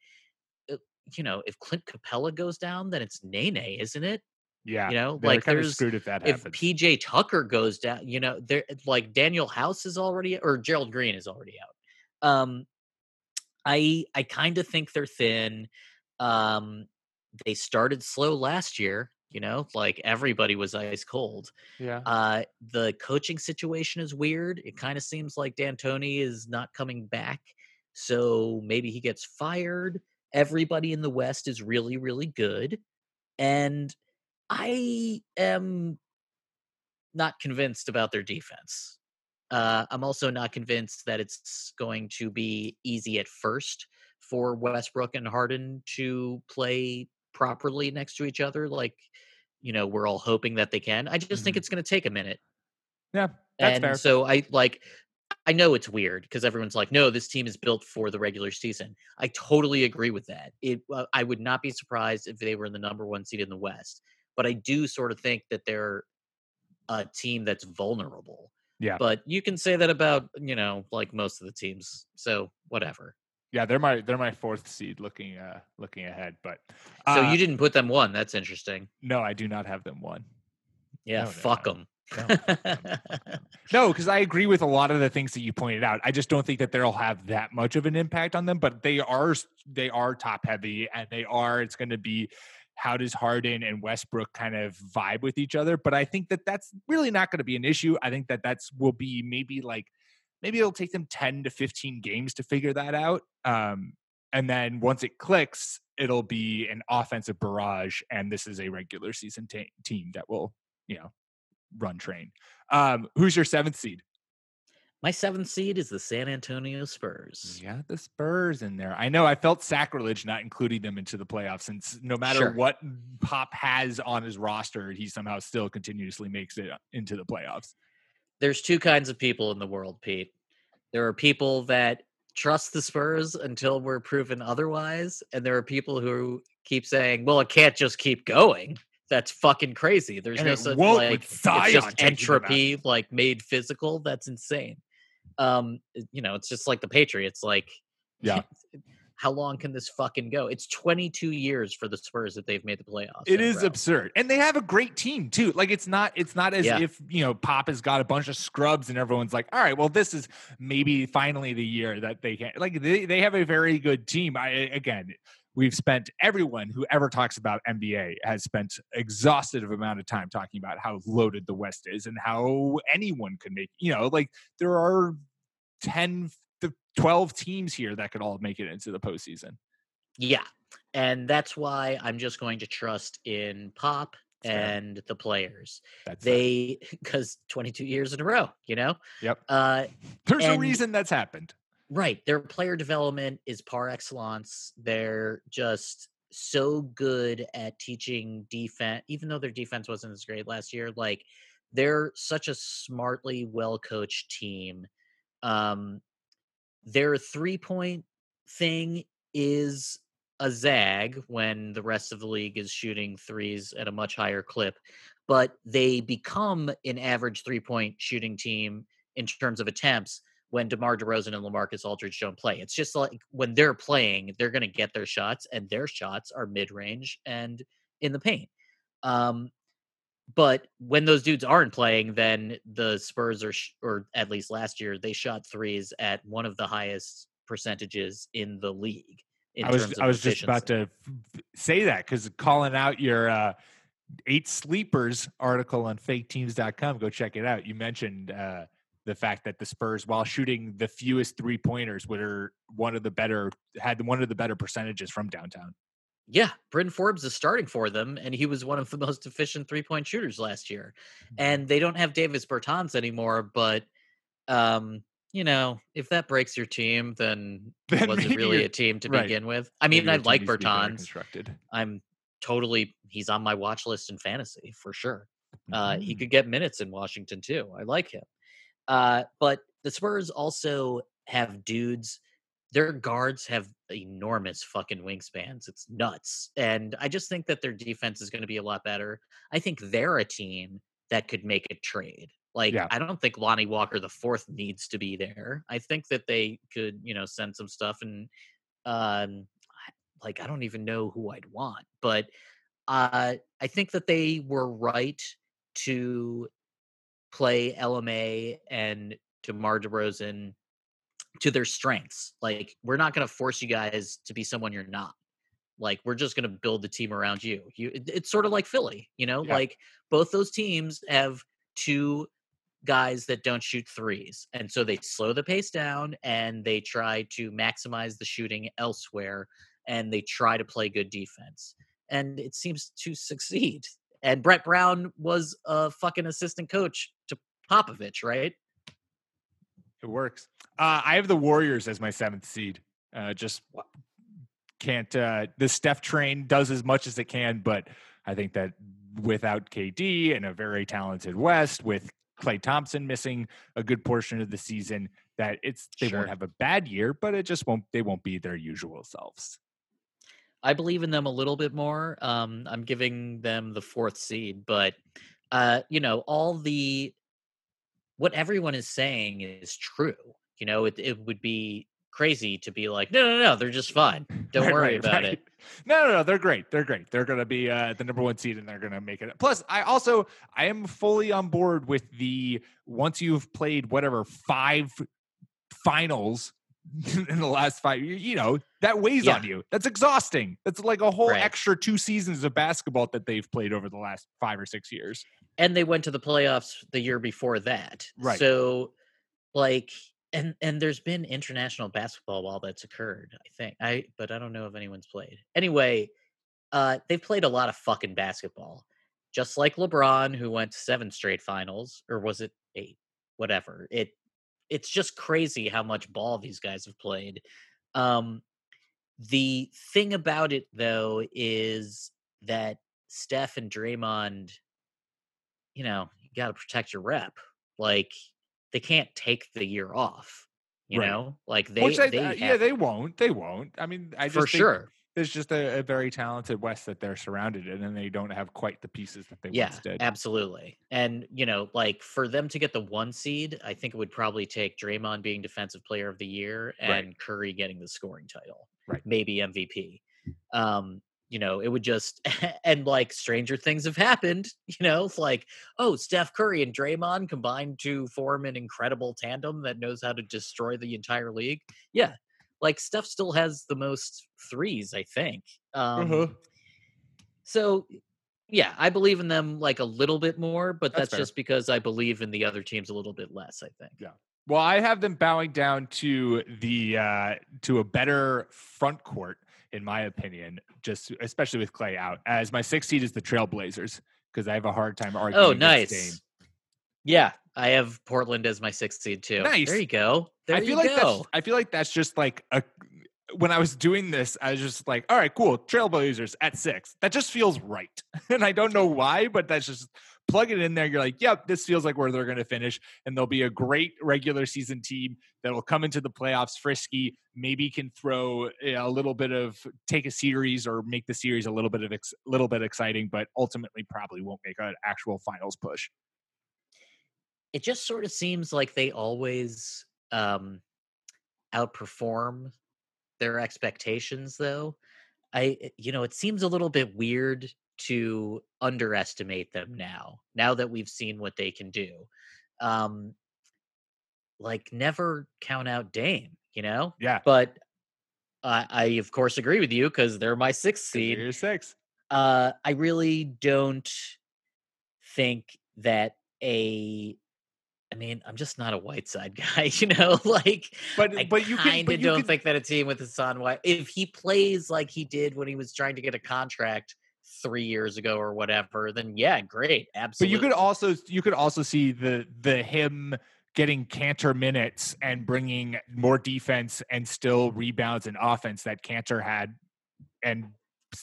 uh, you know, if Clint Capela goes down, then it's Nene, isn't it? Yeah. You know, like there's screwed if that if. PJ Tucker goes down, you know, there like Danuel House is already or Gerald Green is already out. Um I I kind of think they're thin. Um they started slow last year, you know, like everybody was ice cold. yeah. Uh the coaching situation is weird. It kind of seems like D'Antoni is not coming back. So maybe he gets fired. Everybody in the West is really really good. And I am not convinced about their defense. Uh, I'm also not convinced that it's going to be easy at first for Westbrook and Harden to play properly next to each other. Like, you know, we're all hoping that they can. I just think Mhm. it's going to take a minute. yeah. That's and fair. so I like, I know it's weird because everyone's like, no, this team is built for the regular season. I totally agree with that. It, uh, I would not be surprised if they were in the number one seed in the West, but I do sort of think that they're a team that's vulnerable. Yeah. But you can say that about, you know, like most of the teams. So whatever. yeah, they're my they're my fourth seed looking uh looking ahead. But So uh, you didn't put them one. That's interesting. no, I do not have them one. Yeah, no, fuck them. No, because I agree with a lot of the things that you pointed out. I just don't think that they'll have that much of an impact on them. But they are they are top heavy, and they are. It's going to be how does Harden and Westbrook kind of vibe with each other. But I think that that's really not going to be an issue. I think that that's will be maybe like maybe it'll take them ten to fifteen games to figure that out. Um, and then once it clicks, it'll be an offensive barrage, and this is a regular season ta- team that will you know run train. Um, who's your seventh seed? My seventh seed is the San Antonio Spurs. Yeah, the Spurs in there. I know I felt sacrilege not including them into the playoffs since no matter Sure. what Pop has on his roster, he somehow still continuously makes it into the playoffs. There's two kinds of people in the world, Pete. There are people that trust the Spurs until we're proven otherwise, and there are people who keep saying, "Well, it can't just keep going." That's fucking crazy. There's And no such like it's just taking them out. entropy like made physical. That's insane. Um, you know, it's just like the Patriots. Like, Yeah. how long can this fucking go? It's 22 years for the Spurs that they've made the playoffs. It is absurd. And they have a great team too. Like it's not it's not as Yeah. if, you know, Pop has got a bunch of scrubs and everyone's like, "All right, well this is maybe finally the year that they can." Like they they have a very good team. I again, we've spent everyone who ever talks about NBA has spent exhaustive amount of time talking about how loaded the West is and how anyone could make, you know, like there are 10 to 12 teams here that could all make it into the postseason. Yeah. And that's why I'm just going to trust in Pop and the players. That's They because 22 years in a row, you know? Yep. Uh there's a reason that's happened. Right. Their player development is par excellence. They're just so good at teaching defense, even though their defense wasn't as great last year. Like they're such a smartly well coached team. Um their three point thing is a zag when the rest of the league is shooting threes at a much higher clip, but they become an average three point shooting team in terms of attempts when DeMar DeRozan and LaMarcus Aldridge don't play. It's just like when they're playing, they're going to get their shots, and their shots are mid range and in the paint. Um, but when those dudes aren't playing, then the Spurs are, sh- or at least last year, they shot threes at one of the highest percentages in the league. In I was I was just about to say that because calling out your uh, eight sleepers article on faketeams.com. Go check it out. You mentioned uh, the fact that the Spurs, while shooting the fewest three pointers, were one of the better had one of the better percentages from downtown. Yeah, Bryn Forbes is starting for them, and he was one of the most efficient three point shooters last year. Mm-hmm. And they don't have Davis Bertans anymore, but um, you know, if that breaks your team, then, Then it maybe really a team to right. begin with? I mean, I like Bertans. I'm totally he's on my watch list in fantasy for sure. Uh, he Mhm. could get minutes in Washington too. I like him. Uh, but the Spurs also have dudes. Their guards have enormous fucking wingspans. It's nuts. And I just think that their defense is going to be a lot better. I think they're a team that could make a trade. Like Yeah. I don't think Lonnie Walker the fourth needs to be there. I think that they could, you know, send some stuff and um like I don't even know who I'd want, but uh I think that they were right to play LMA and DeMar DeRozan to their strengths. Like, we're not going to force you guys to be someone you're not. Like, we're just going to build the team around you. You, it- it's sort of like Philly, you know. Yeah. Like both those teams have two guys that don't shoot threes, and so they slow the pace down and they try to maximize the shooting elsewhere, and they try to play good defense, and it seems to succeed. And Brett Brown was a fucking assistant coach Popovich, right? It works. Uh, I have the Warriors as my seventh seed. Uh, just can't. Uh, the Steph train does as much as it can, but I think that without KD and a very talented West, with Klay Thompson missing a good portion of the season, that it's they Sure. won't have a bad year, but it just won't. They won't be their usual selves. I believe in them a little bit more. Um, I'm giving them the fourth seed, but uh, you know, all the what everyone is saying is true. You know, it it would be crazy to be like, no, no, no, they're just fine. Don't Right, worry right, about right. it. No, no, no, they're great. They're great. They're going to be uh, the number one seed, and they're going to make it. Plus, I also I am fully on board with the once you've played whatever five finals in the last five, you, you know that weighs Yeah. on you. That's exhausting. That's like a whole extra two seasons of basketball that they've played over the last five or six years. And they went to the playoffs the year before that. Right. So, like, and and there's been international basketball while that's occurred. I think I, but I don't know if anyone's played. Anyway, uh, they've played a lot of fucking basketball, just like LeBron, who went to seven straight finals, or was it eight? Whatever. It it's just crazy how much ball these guys have played. Um, the thing about it though is that Steph and Draymond, you know, you got to protect your rep. Like they can't take the year off. You Right. know, like they, Which they uh, yeah, they won't. They won't. I mean, I just for think sure. There's just a, a very talented West that they're surrounded in, and they don't have quite the pieces that they Yeah, once did. absolutely. And you know, like for them to get the one seed, I think it would probably take Draymond being Defensive Player of the Year Right. and Curry getting the scoring title, Right. Maybe MVP. Um, you know, it would just and like stranger things have happened. You know, it's like oh, Steph Curry and Draymond combined to form an incredible tandem that knows how to destroy the entire league. Yeah, like Steph still has the most threes, I think. Um, Uh-huh. so yeah, I believe in them like a little bit more, but That's that's, just because I believe in the other teams a little bit less, I think. Yeah. Well, I have them bowing down to the uh to a better front court, in my opinion, just especially with Klay out. As my sixth seed is the Trailblazers, because I have a hard time oh, arguing. Oh, nice. Yeah, I have Portland as my sixth seed too. Nice. There you go. There I feel you like go. that's I feel like that's just like a when I was doing this, I was just like, all right, cool, Trailblazers at six. That just feels right. And I don't know why, but that's just plug it in there. You're like, yep, this feels like where they're going to finish. And they'll be a great regular season team that will come into the playoffs frisky, maybe can throw eh, a little bit of take a series or make the series a little bit of ex, little bit exciting, but ultimately probably won't make an actual finals push. It just sort of seems like they always um outperform their expectations though. I you know, it seems a little bit weird to underestimate them now. Now that we've seen what they can do, um, like never count out Dame. You know, Yeah. but I, I of course agree with you because they're my sixth seed. You're six. Uh, I really don't think that a. I mean, I'm just not a Whiteside guy, you know. Like, But I but you kind of don't can, think that a team with Hassan White, if he plays like he did when he was trying to get a contract three years ago or whatever, then yeah, great, absolutely. But you could also you could also see the the him getting Kanter minutes and bringing more defense and still rebounds and offense that Kanter had, and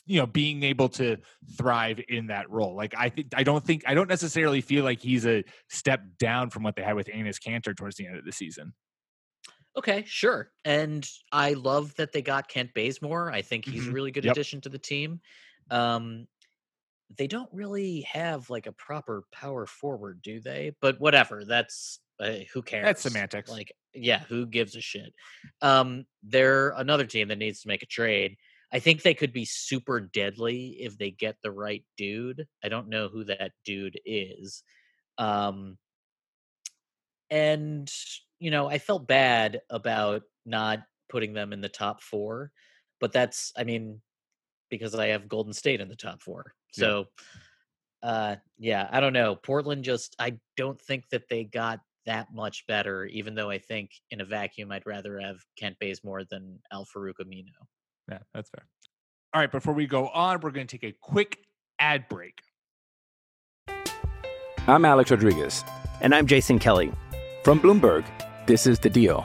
you know being able to thrive in that role. Like I think I don't think I don't necessarily feel like he's a step down from what they had with Enes Kanter towards the end of the season. Okay, sure. And I love that they got Kent Bazemore. I think he's a Mhm. really good Yep. addition to the team. Um, they don't really have like a proper power forward, do they? But whatever. That's uh, who cares? That's semantics. Like, yeah, who gives a shit? Um, they're another team that needs to make a trade. I think they could be super deadly if they get the right dude. I don't know who that dude is. Um, and you know i felt bad about not putting them in the top four but that's i mean because i have golden state in the top four Yeah. so uh yeah i don't know portland just i don't think that they got that much better even though i think in a vacuum i'd rather have kent bazemore than al farouq aminu Yeah, that's fair. All right, before we go on, we're going to take a quick ad break. I'm Alex Rodriguez. And I'm Jason Kelly. From Bloomberg, this is The Deal.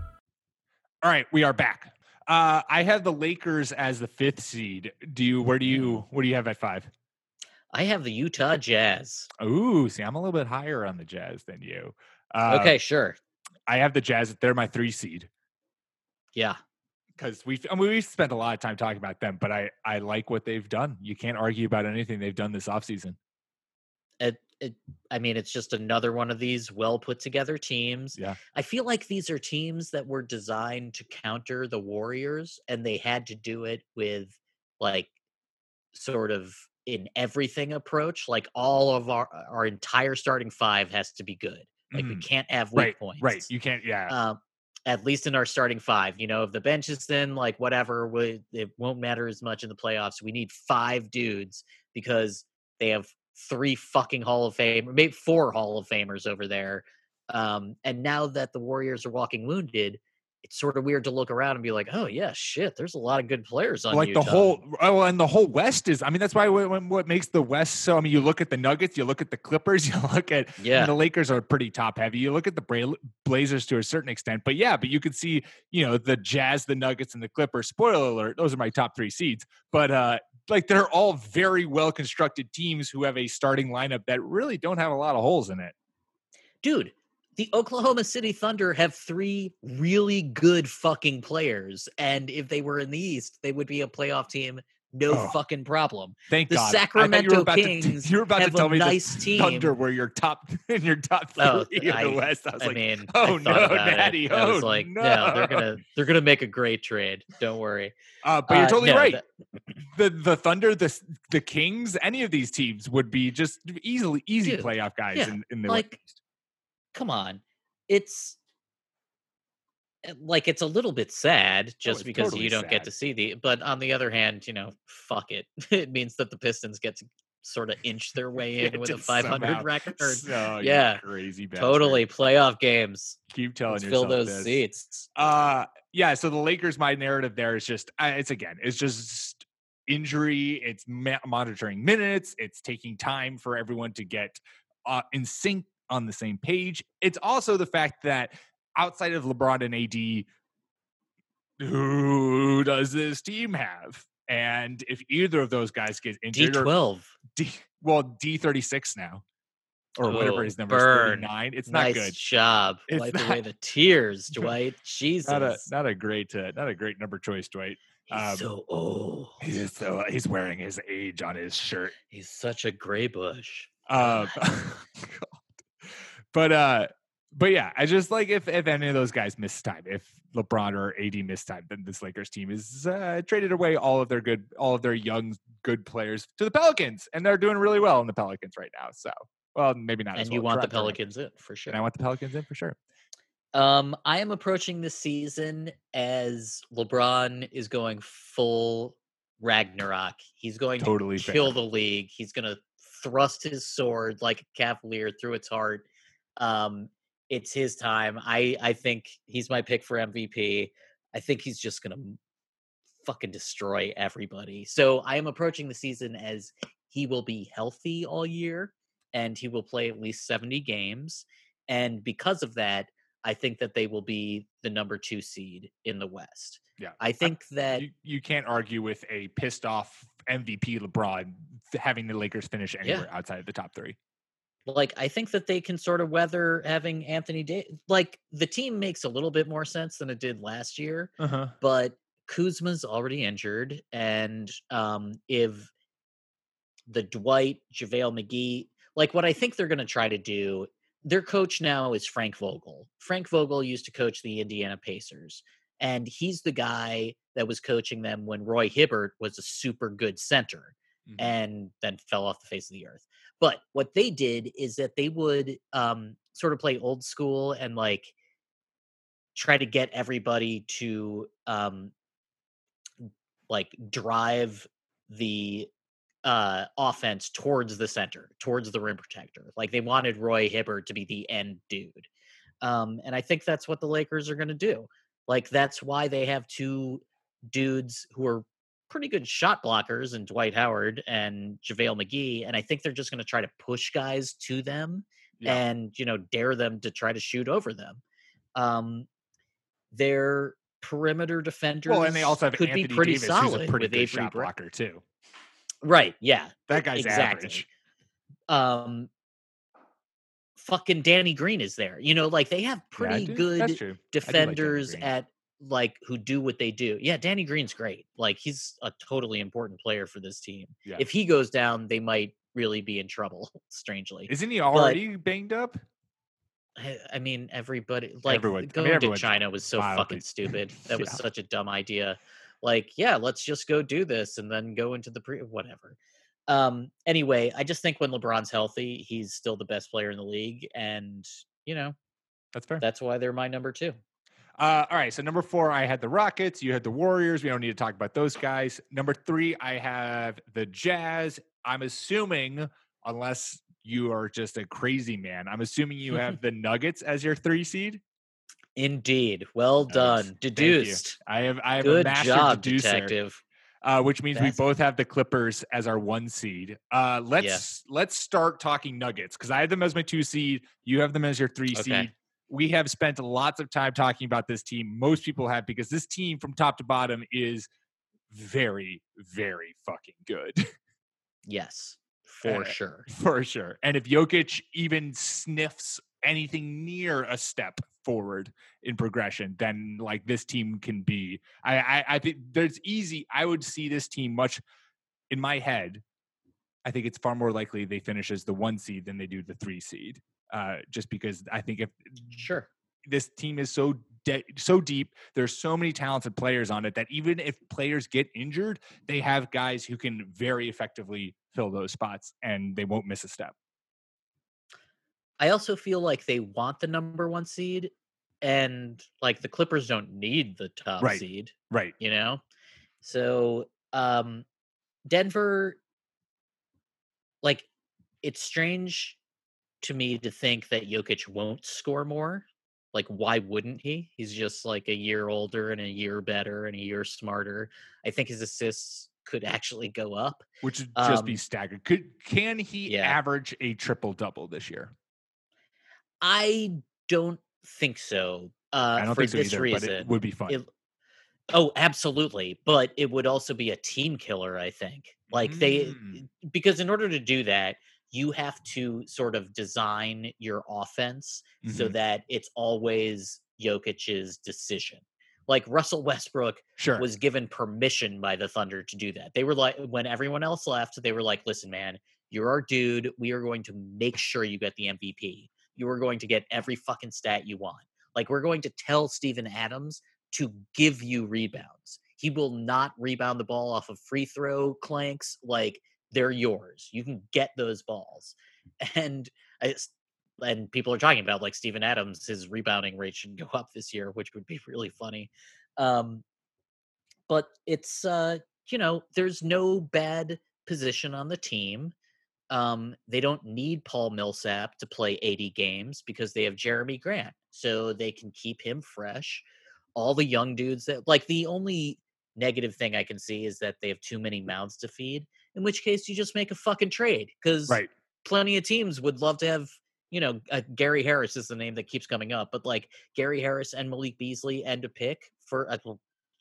All right, we are back. Uh, I have the Lakers as the fifth seed. Do you? Where do you? What do you have at five? i have the utah jazz Ooh, see, I'm a little bit higher on the Jazz than you. Uh, okay sure I have the Jazz. They're my three seed yeah because we've I mean, we've spent a lot of time talking about them, but I I like what they've done. You can't argue about anything they've done this offseason. it, it, I mean, it's just another one of these well put together teams. Yeah. I feel like these are teams that were designed to counter the Warriors, and they had to do it with like sort of in everything approach. Like all of our our entire starting five has to be good. Like we Mm, can't have weak right, points. right. You can't. Yeah, Um, at least in our starting five. You know, if the bench is thin, like whatever, we, it won't matter as much in the playoffs. We need five dudes because they have three fucking Hall of Fame, maybe four Hall of Famers over there. Um, and now that the Warriors are walking wounded, it's sort of weird to look around and be like, oh yeah, shit, there's a lot of good players on like Utah. the whole oh and the whole west is i mean that's why what, makes the west so i mean you look at the nuggets you look at the clippers you look at Yeah. the lakers are pretty top heavy you look at the Bra- blazers to a certain extent but yeah but you could see you know the jazz the nuggets and the clippers spoiler alert those are my top three seeds but uh like they're all very well constructed teams who have a starting lineup that really don't have a lot of holes in it. Dude the oklahoma city thunder have three really good fucking players and if they were in the east they would be a playoff team no Oh, fucking problem thank the god sacramento you kings to, you were about to tell me nice team thunder were your top in your top three Oh, in I- the west i was I like mean, oh no, about it. Natty, I was oh, like, no. they're gonna they're gonna make a great trade. Don't worry. Uh, but you're Uh, totally no, right. that- the the Thunder, the the Kings, any of these teams would be just easily easy Dude, playoff guys yeah, in, in the like, West. Come on, it's uh, like it's a little bit sad just Oh, because totally you don't get to see the. But on the other hand, you know, fuck it. it means that the Pistons get to sort of inch their way in Yeah, with a 500 somehow. record. So, yeah, crazy bastard. totally playoff games. Keep telling Let's yourself fill those this. seats. Uh yeah, so the Lakers my narrative there is just it's again, it's just injury, it's ma- monitoring minutes, it's taking time for everyone to get uh, in sync on the same page. It's also the fact that outside of LeBron and AD who does this team have? And if either of those guys get injured or D12. D, well, D36 now. Or whatever Oh, his number is, 39. It's not nice good. job. It's Wipe not- away the tears, Dwight. Jesus. Not a not a great uh, not a great number choice, Dwight. He's um, so old. He's so he's wearing his age on his shirt. He's such a gray bush. Um, but uh, but yeah, I just like if if any of those guys miss time, if LeBron or AD miss time, then this Lakers team is uh, traded away all of their good, all of their young good players to the Pelicans, and they're doing really well in the Pelicans right now. So, well, maybe not. as And you well want the Pelicans in for sure. and I want the Pelicans in for sure. Um, I am approaching this season as LeBron is going full Ragnarok. He's going Totally to fair. kill the league. He's going to thrust his sword like a cavalier through its heart. Um, it's his time. I I think he's my pick for MVP. I think he's just going to fucking destroy everybody. So I am approaching the season as he will be healthy all year and he will play at least 70 games. And because of that, I think that they will be the number two seed in the West. Yeah, I think that you, you can't argue with a pissed off MVP LeBron having the Lakers finish anywhere outside of the top three. Like I think that they can sort of weather having Anthony Day like the team makes a little bit more sense than it did last year, Uh-huh. but Kuzma's already injured and um if the Dwight, JaVale McGee, like what I think they're gonna try to do, their coach now is Frank Vogel. Frank Vogel used to coach the Indiana Pacers. And he's the guy that was coaching them when Roy Hibbert was a super good center Mhm. and then fell off the face of the earth. But what they did is that they would um, sort of play old school and like try to get everybody to um, like drive the uh, offense towards the center, towards the rim protector. Like they wanted Roy Hibbert to be the end dude. Um, and I think that's what the Lakers are going to do. Like that's why they have two dudes who are pretty good shot blockers and Dwight Howard and JaVale McGee. And I think they're just going to try to push guys to them Yeah. and, you know, dare them to try to shoot over them. Um, their perimeter defenders Well, and they also have could Anthony be pretty Davis, solid who's a pretty with good Avery shot blocker too. Right. Yeah. That guy's exactly. average. Um, fucking Danny Green is there. You know, like they have pretty do- good That's true. I do like defenders at like who do what they do. Yeah, Danny Green's great. Like he's a totally important player for this team. Yeah. If he goes down, they might really be in trouble. Strangely, Isn't he already banged up? I, I mean, everybody like Everyone- I going mean, to China was so wildly- fucking stupid. That was Yeah. such a dumb idea. Like, yeah, let's just go do this and then go into the pre whatever. Um, anyway, I just think when LeBron's healthy, he's still the best player in the league, and you know That's fair. that's why they're my number two. Uh, all right. So number four, I had the Rockets. You had the Warriors. We don't need to talk about those guys. Number three, I have the Jazz. I'm assuming, unless you are just a crazy man, I'm assuming you have the Nuggets as your three seed. Indeed, well Nice. done, deduced. I have I have a master job, deducer, detective. uh, which means That's- we both have the Clippers as our one seed. Uh, let's let's start talking Nuggets because I have them as my two seed. You have them as your three Okay. seed. We have spent lots of time talking about this team. Most people have because this team from top to bottom is very, very fucking good Yes, for Uh, sure. for sure. And if Jokic even sniffs anything near a step forward in progression, then like this team can be. I I, I think there's easy. I would see this team much in my head. I think it's far more likely they finish as the one seed than they do the three seed. Uh, just because I think if Sure. this team is so de- so deep. There's so many talented players on it that even if players get injured, they have guys who can very effectively fill those spots and they won't miss a step. I also feel like they want the number one seed, and like the Clippers don't need the top Right. seed. Right. you know so um denver like it's strange to me to think that Jokic won't score more. Like, why wouldn't he? He's just like a year older and a year better and a year smarter. I think his assists could actually go up. Which would just Um, be staggered. Could can he yeah. average a triple double this year? I don't think so. Uh, I don't for think so this either, reason, but it would be fun. It- oh, absolutely. But it would also be a team killer, I think. Like they Mm. because in order to do that, you have to sort of design your offense so Mhm. that it's always Jokic's decision. Like Russell Westbrook Sure. was given permission by the Thunder to do that. They were like when everyone else left, they were like, "Listen, man, you're our dude. We are going to make sure you get the MVP. You are going to get every fucking stat you want. Like we're going to tell Steven Adams to give you rebounds. He will not rebound the ball off of free throw clanks. Like they're yours. You can get those balls. And I, and people are talking about like Steven Adams, his rebounding rate should go up this year, which would be really funny. Um, but it's uh, you know, there's no bad position on the team. Um, they don't need Paul Millsap to play 80 games because they have Jerami Grant, so they can keep him fresh. All the young dudes that like the only negative thing I can see is that they have too many mouths to feed. In which case, you just make a fucking trade because right. plenty of teams would love to have. You know, uh, Gary Harris is the name that keeps coming up, but like Gary Harris and Malik Beasley and a pick for uh,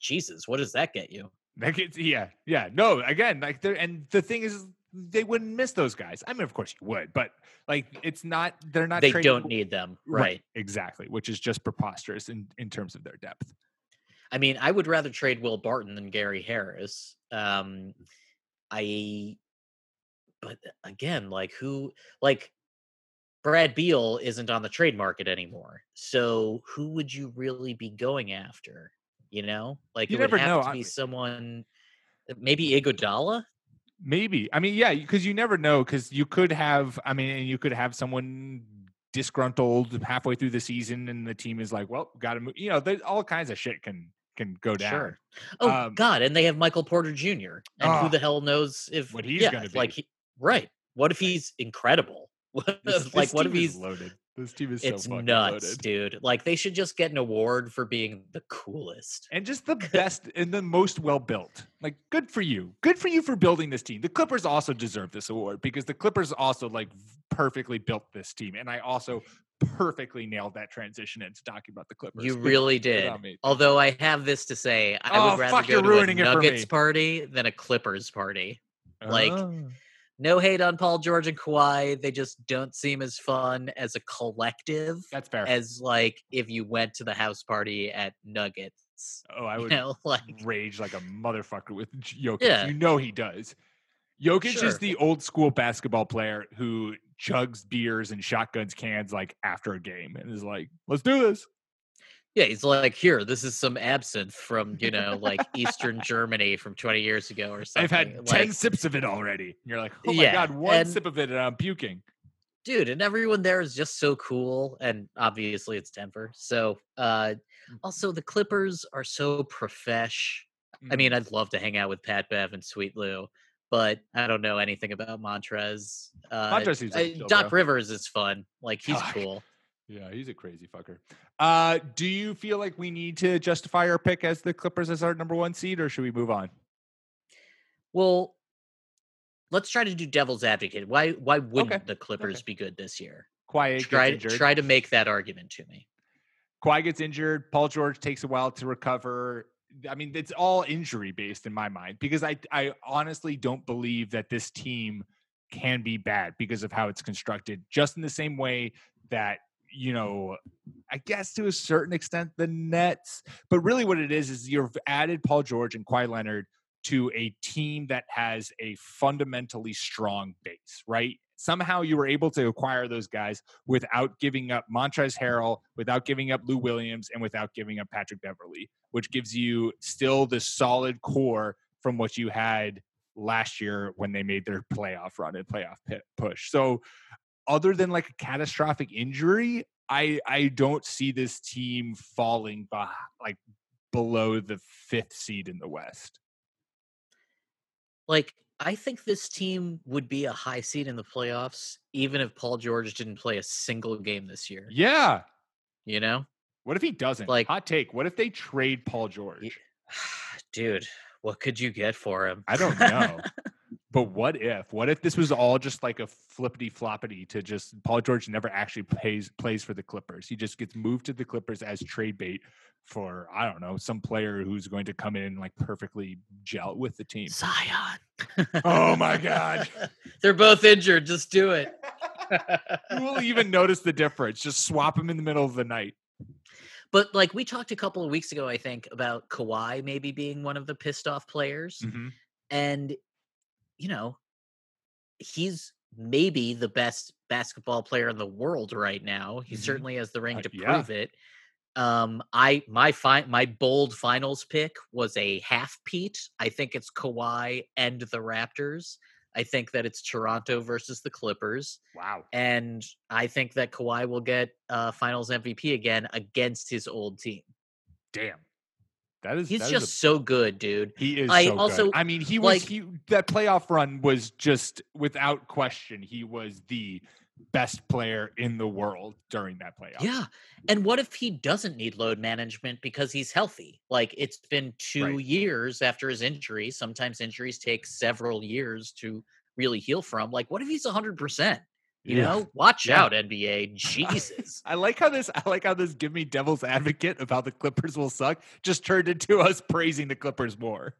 Jesus, what does that get you? That gets yeah, yeah. No, again, like there and the thing is they wouldn't miss those guys. I mean, of course you would, but like it's not they're not They tradable- don't need them, right? Exactly, which is just preposterous in in terms of their depth. I mean, I would rather trade Will Barton than Gary Harris. Um, I, but again, like who, like Brad Beal isn't on the trade market anymore. So who would you really be going after? You know, like You it would never have know. to be someone, uh, maybe Iguodala. Maybe. I mean, yeah, because you never know. Because you could have. I mean, and you could have someone disgruntled halfway through the season, and the team is like, "Well, got to move." You know, there's all kinds of shit can can go down. Sure. Oh Um, God, and they have Michael Porter Jr. And Oh, who the hell knows if what he's yeah, gonna Like, be. he, right? What if he's incredible? What This, like, this what if he's loaded? This team is so it's nuts, loaded. dude. Like they should just get an award for being the coolest. and just the best and the most well built. Like, good for you. Good for you for building this team. The Clippers also deserve this award because the Clippers also like perfectly built this team, and I also perfectly nailed that transition into talking about the Clippers. You really did. Although I have this to say, I Oh, would rather fuck, go to a Nuggets party than a Clippers party. like, Oh. No hate on Paul George and Kawhi. They just don't seem as fun as a collective that's fair. as like if you went to the house party at Nuggets. oh, I You would know, like rage like a motherfucker with Jokic. Yeah. You know he does. Jokic Sure. is the old school basketball player who chugs beers and shotguns cans like after a game and is like, "Let's do this." Yeah, he's like, here, this is some absinthe from, you know, like Eastern Germany from 20 years ago or something. I've had ten sips of it already. And you're like, "Oh my Yeah, god, one and- sip of it and I'm puking." dude, and everyone there is just so cool. And obviously it's Denver. So uh Mm. also the Clippers are so profesh. I Mm. mean, I'd love to hang out with Pat Bev and Sweet Lou, but I don't know anything about Montrez. Uh, Montrez seems like uh, Doc. Rivers is fun. Like he's cool. Yeah, he's a crazy fucker. Uh, do you feel like we need to justify our pick as the Clippers as our number one seed, or should we move on? Well, let's try to do devil's advocate. Why why wouldn't Okay, the Clippers okay. be good this year? Quiet Try try to make that argument to me. Kawhi gets injured. Paul George takes a while to recover. I mean, it's all injury based in my mind because I I honestly don't believe that this team can be bad because of how it's constructed. Just in the same way that you know, I guess to a certain extent the Nets, but really what it is is you've added Paul George and Kawhi Leonard to a team that has a fundamentally strong base, right? Somehow you were able to acquire those guys without giving up Montrezl Harrell, without giving up Lou Williams, and without giving up Patrick Beverley, which gives you still the solid core from what you had last year when they made their playoff run and playoff push. So, other than like a catastrophic injury, I I don't see this team falling like below the fifth seed in the West. Like I think this team would be a high seed in the playoffs, even if Paul George didn't play a single game this year. Yeah. You know, What if he doesn't? Like- hot take. What if they trade Paul George? dude, what could you get for him? I don't know. But what if? What if this was all just like a flippity floppity to just Paul George never actually plays plays for the Clippers? He just gets moved to the Clippers as trade bait for I don't know some player who's going to come in and like perfectly gel with the team. Zion. Oh my God. They're both injured. Just do it. Who will even notice the difference? Just swap him in the middle of the night. But like we talked a couple of weeks ago, I think about Kawhi maybe being one of the pissed off players, Mhm. and you know, he's maybe the best basketball player in the world right now. He Mhm. certainly has the ring Uh, to yeah. prove it. Um, I my fi- my bold finals pick was a half Pete. I think it's Kawhi and the Raptors. I think that it's Toronto versus the Clippers. Wow. And I think that Kawhi will get uh, Finals MVP again against his old team. Damn. That is He's that is just a- so good, dude. He is I so also good. I mean, he was like- he that playoff run was just without question. He was the best player in the world during that playoff. Yeah. And what if he doesn't need load management because he's healthy? Like it's been two Right. years after his injury. Sometimes injuries take several years to really heal from. Like, what if he's 100%? You Yeah. know, watch Yeah. out, NBA. Jesus. I like how this. I like how this. Give me devil's advocate of how the Clippers will suck. Just turned into us praising the Clippers more.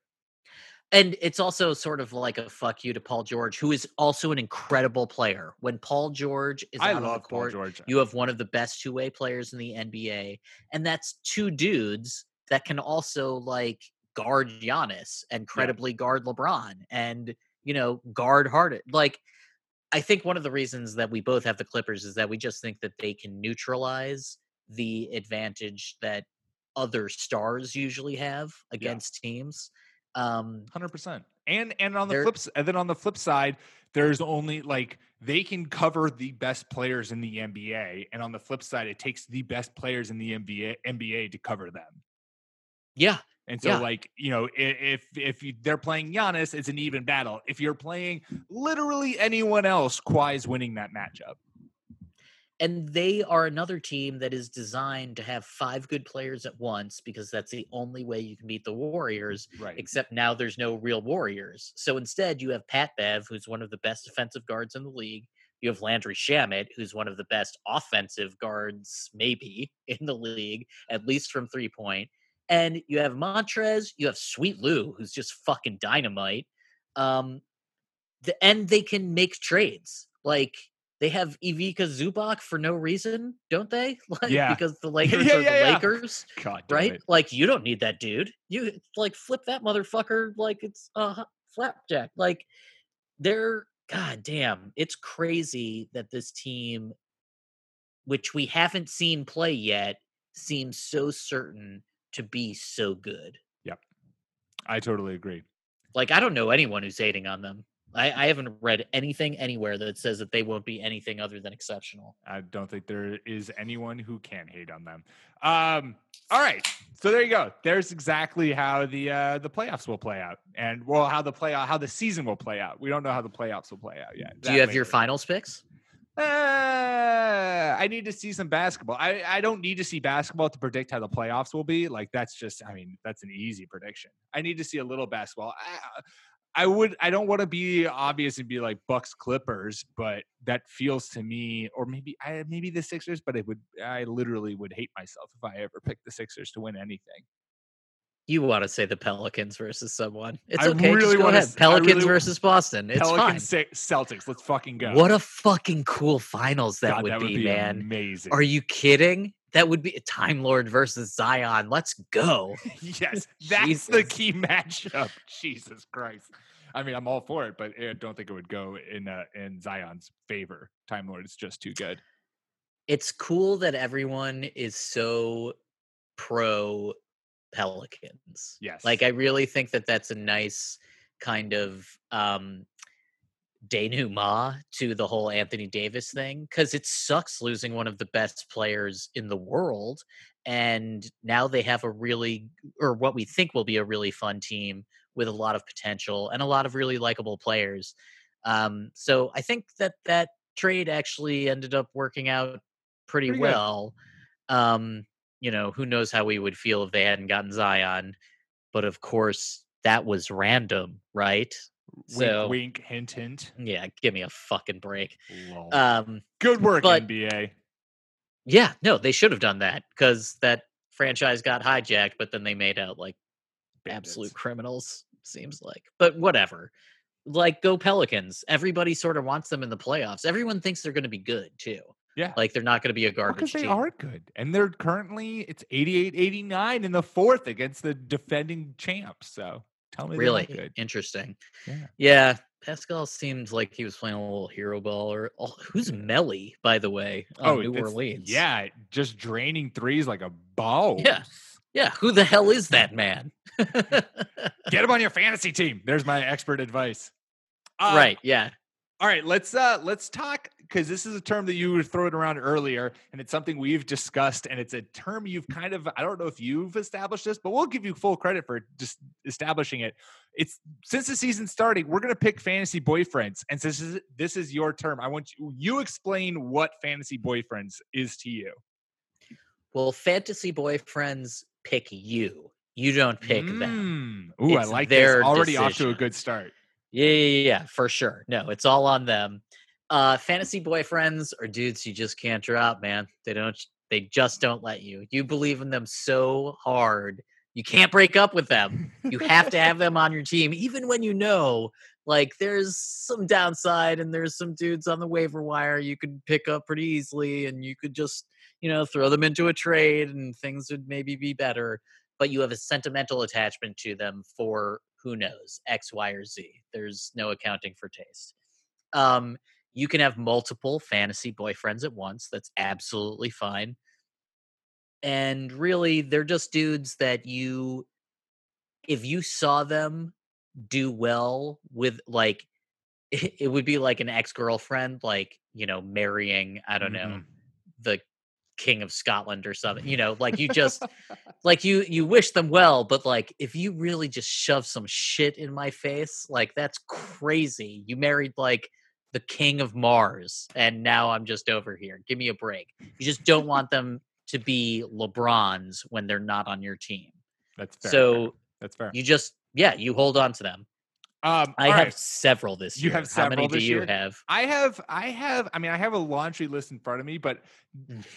And it's also sort of like a fuck you to Paul George, who is also an incredible player. When Paul George is I out on the love Paul court, George. you have one of the best two way players in the NBA, and that's two dudes that can also like guard Giannis and credibly guard LeBron and you know guard Harden. Like, I think one of the reasons that we both have the Clippers is that we just think that they can neutralize the advantage that other stars usually have against teams. Um, Hundred percent. And and on the flip and then on the flip side, there's only like they can cover the best players in the NBA, and on the flip side, it takes the best players in the NBA NBA to cover them. yeah, And so, Yeah. like you know, if if you, they're playing Giannis, it's an even battle. If you're playing literally anyone else, Kawhi's winning that matchup. and they are another team that is designed to have five good players at once because that's the only way you can beat the Warriors. Right. Except now there's no real Warriors. So instead, you have Pat Bev, who's one of the best defensive guards in the league. You have Landry Shamet, who's one of the best offensive guards, maybe in the league, at least from three point. And you have Montrez, you have Sweet Lou, who's just fucking dynamite. Um, the, and they can make trades. Like they have Ivica Zubac for no reason, don't they? Like Yeah. because the Lakers Yeah, are yeah, the yeah. Lakers, God right? it. Like you don't need that dude. You like flip that motherfucker like it's a flapjack. Like they're god damn. It's crazy that this team, which we haven't seen play yet, seems so certain to be so good. Yep. I totally agree. Like I don't know anyone who's hating on them. I, I haven't read anything anywhere that says that they won't be anything other than exceptional. I don't think there is anyone who can hate on them. Um, all right, so there you go. There's exactly how the uh, the playoffs will play out, and well, how the play how the season will play out. We don't know how the playoffs will play out yet. Do you have your finals picks? Uh, I need to see some basketball. I, I don't need to see basketball to predict how the playoffs will be. Like that's just, I mean, that's an easy prediction. I need to see a little basketball. I, I would, I don't want to be obvious and be like Bucks Clippers, but that feels to me, or maybe I maybe the Sixers, but it would, I literally would hate myself if I ever picked the Sixers to win anything. You want to say the Pelicans versus someone? It's I okay. really go ahead. Pelicans really- versus Boston. It's Pelicans, fine. Celtics. Let's fucking go. What a fucking cool finals that, God, would, that be, would be man. amazing. Are you kidding? That would be Time Lord versus Zion. Let's go. yes, that's the key matchup. Jesus Christ. I mean, I'm all for it, but I don't think it would go in uh, in Zion's favor. Time Lord is just too good. It's cool that everyone is so pro Pelicans. Yes. Like I really think that that's a nice kind of um denouement to the whole Anthony Davis thing because it sucks losing one of the best players in the world. And now they have a really, or what we think will be a really fun team with a lot of potential and a lot of really likable players. Um, so I think that that trade actually ended up working out pretty, Pretty good. well. Um, you know, who knows how we would feel if they hadn't gotten Zion. But of course, that was random, right? So wink, wink, hint, hint. yeah, give me a fucking break. Lol. Um, Good work, but- NBA. yeah, no, they should have done that because that franchise got hijacked, but then they made out like absolute criminals. Seems like, but whatever. Like, go Pelicans. Everybody sort of wants them in the playoffs. Everyone thinks they're going to be good too. Yeah. Like they're not going to be a Because garbage they team. are good. And they're currently, it's 88 89 in the fourth against the defending champs. So tell me really good. interesting. Yeah. Yeah, Pascal seemed like he was playing a little hero ball. Or oh, who's Melli, by the way? oh, New Orleans. Yeah. Just draining threes like a ball. Yeah. Yeah, who the hell is that man? Get him on your fantasy team. There's my expert advice. Um, right, yeah. All right, let's uh let's talk because this is a term that you were throwing around earlier, and it's something we've discussed, and it's a term you've kind of I don't know if you've established this, but we'll give you full credit for just establishing it. It's since the season starting, we're gonna pick fantasy boyfriends, and since this is, this is your term, I want you you explain what fantasy boyfriends is to you. Well, fantasy boyfriends pick you. You don't pick them. Mm. Ooh, I It's like this. their Already off to a good start. Yeah, yeah, yeah, for sure. No, it's all on them. Uh fantasy boyfriends are dudes you just can't drop, man. They don't they just don't let you. You believe in them so hard. You can't break up with them. You have to have them on your team even when you know like there's some downside and there's some dudes on the waiver wire you could pick up pretty easily and you could just, you know, throw them into a trade and things would maybe be better, but you have a sentimental attachment to them for who knows, X, Y, or Z. There's no accounting for taste. Um, you can have multiple fantasy boyfriends at once. That's absolutely fine. And really, they're just dudes that you, if you saw them do well with, like, it, would be like an ex girlfriend, like, you know, marrying, I don't know, Mhm. the king of Scotland or something, you know, like you just, like you you wish them well but like if you really just shove some shit in my face like that's crazy you married like the king of mars and now i'm just over here give me a break you just don't want them to be lebrons when they're not on your team That's fair. so that's fair. you just yeah you hold on to them Um, i have right. several this You year have how many several do you year? have I have, I have, I mean, I have a laundry list in front of me, but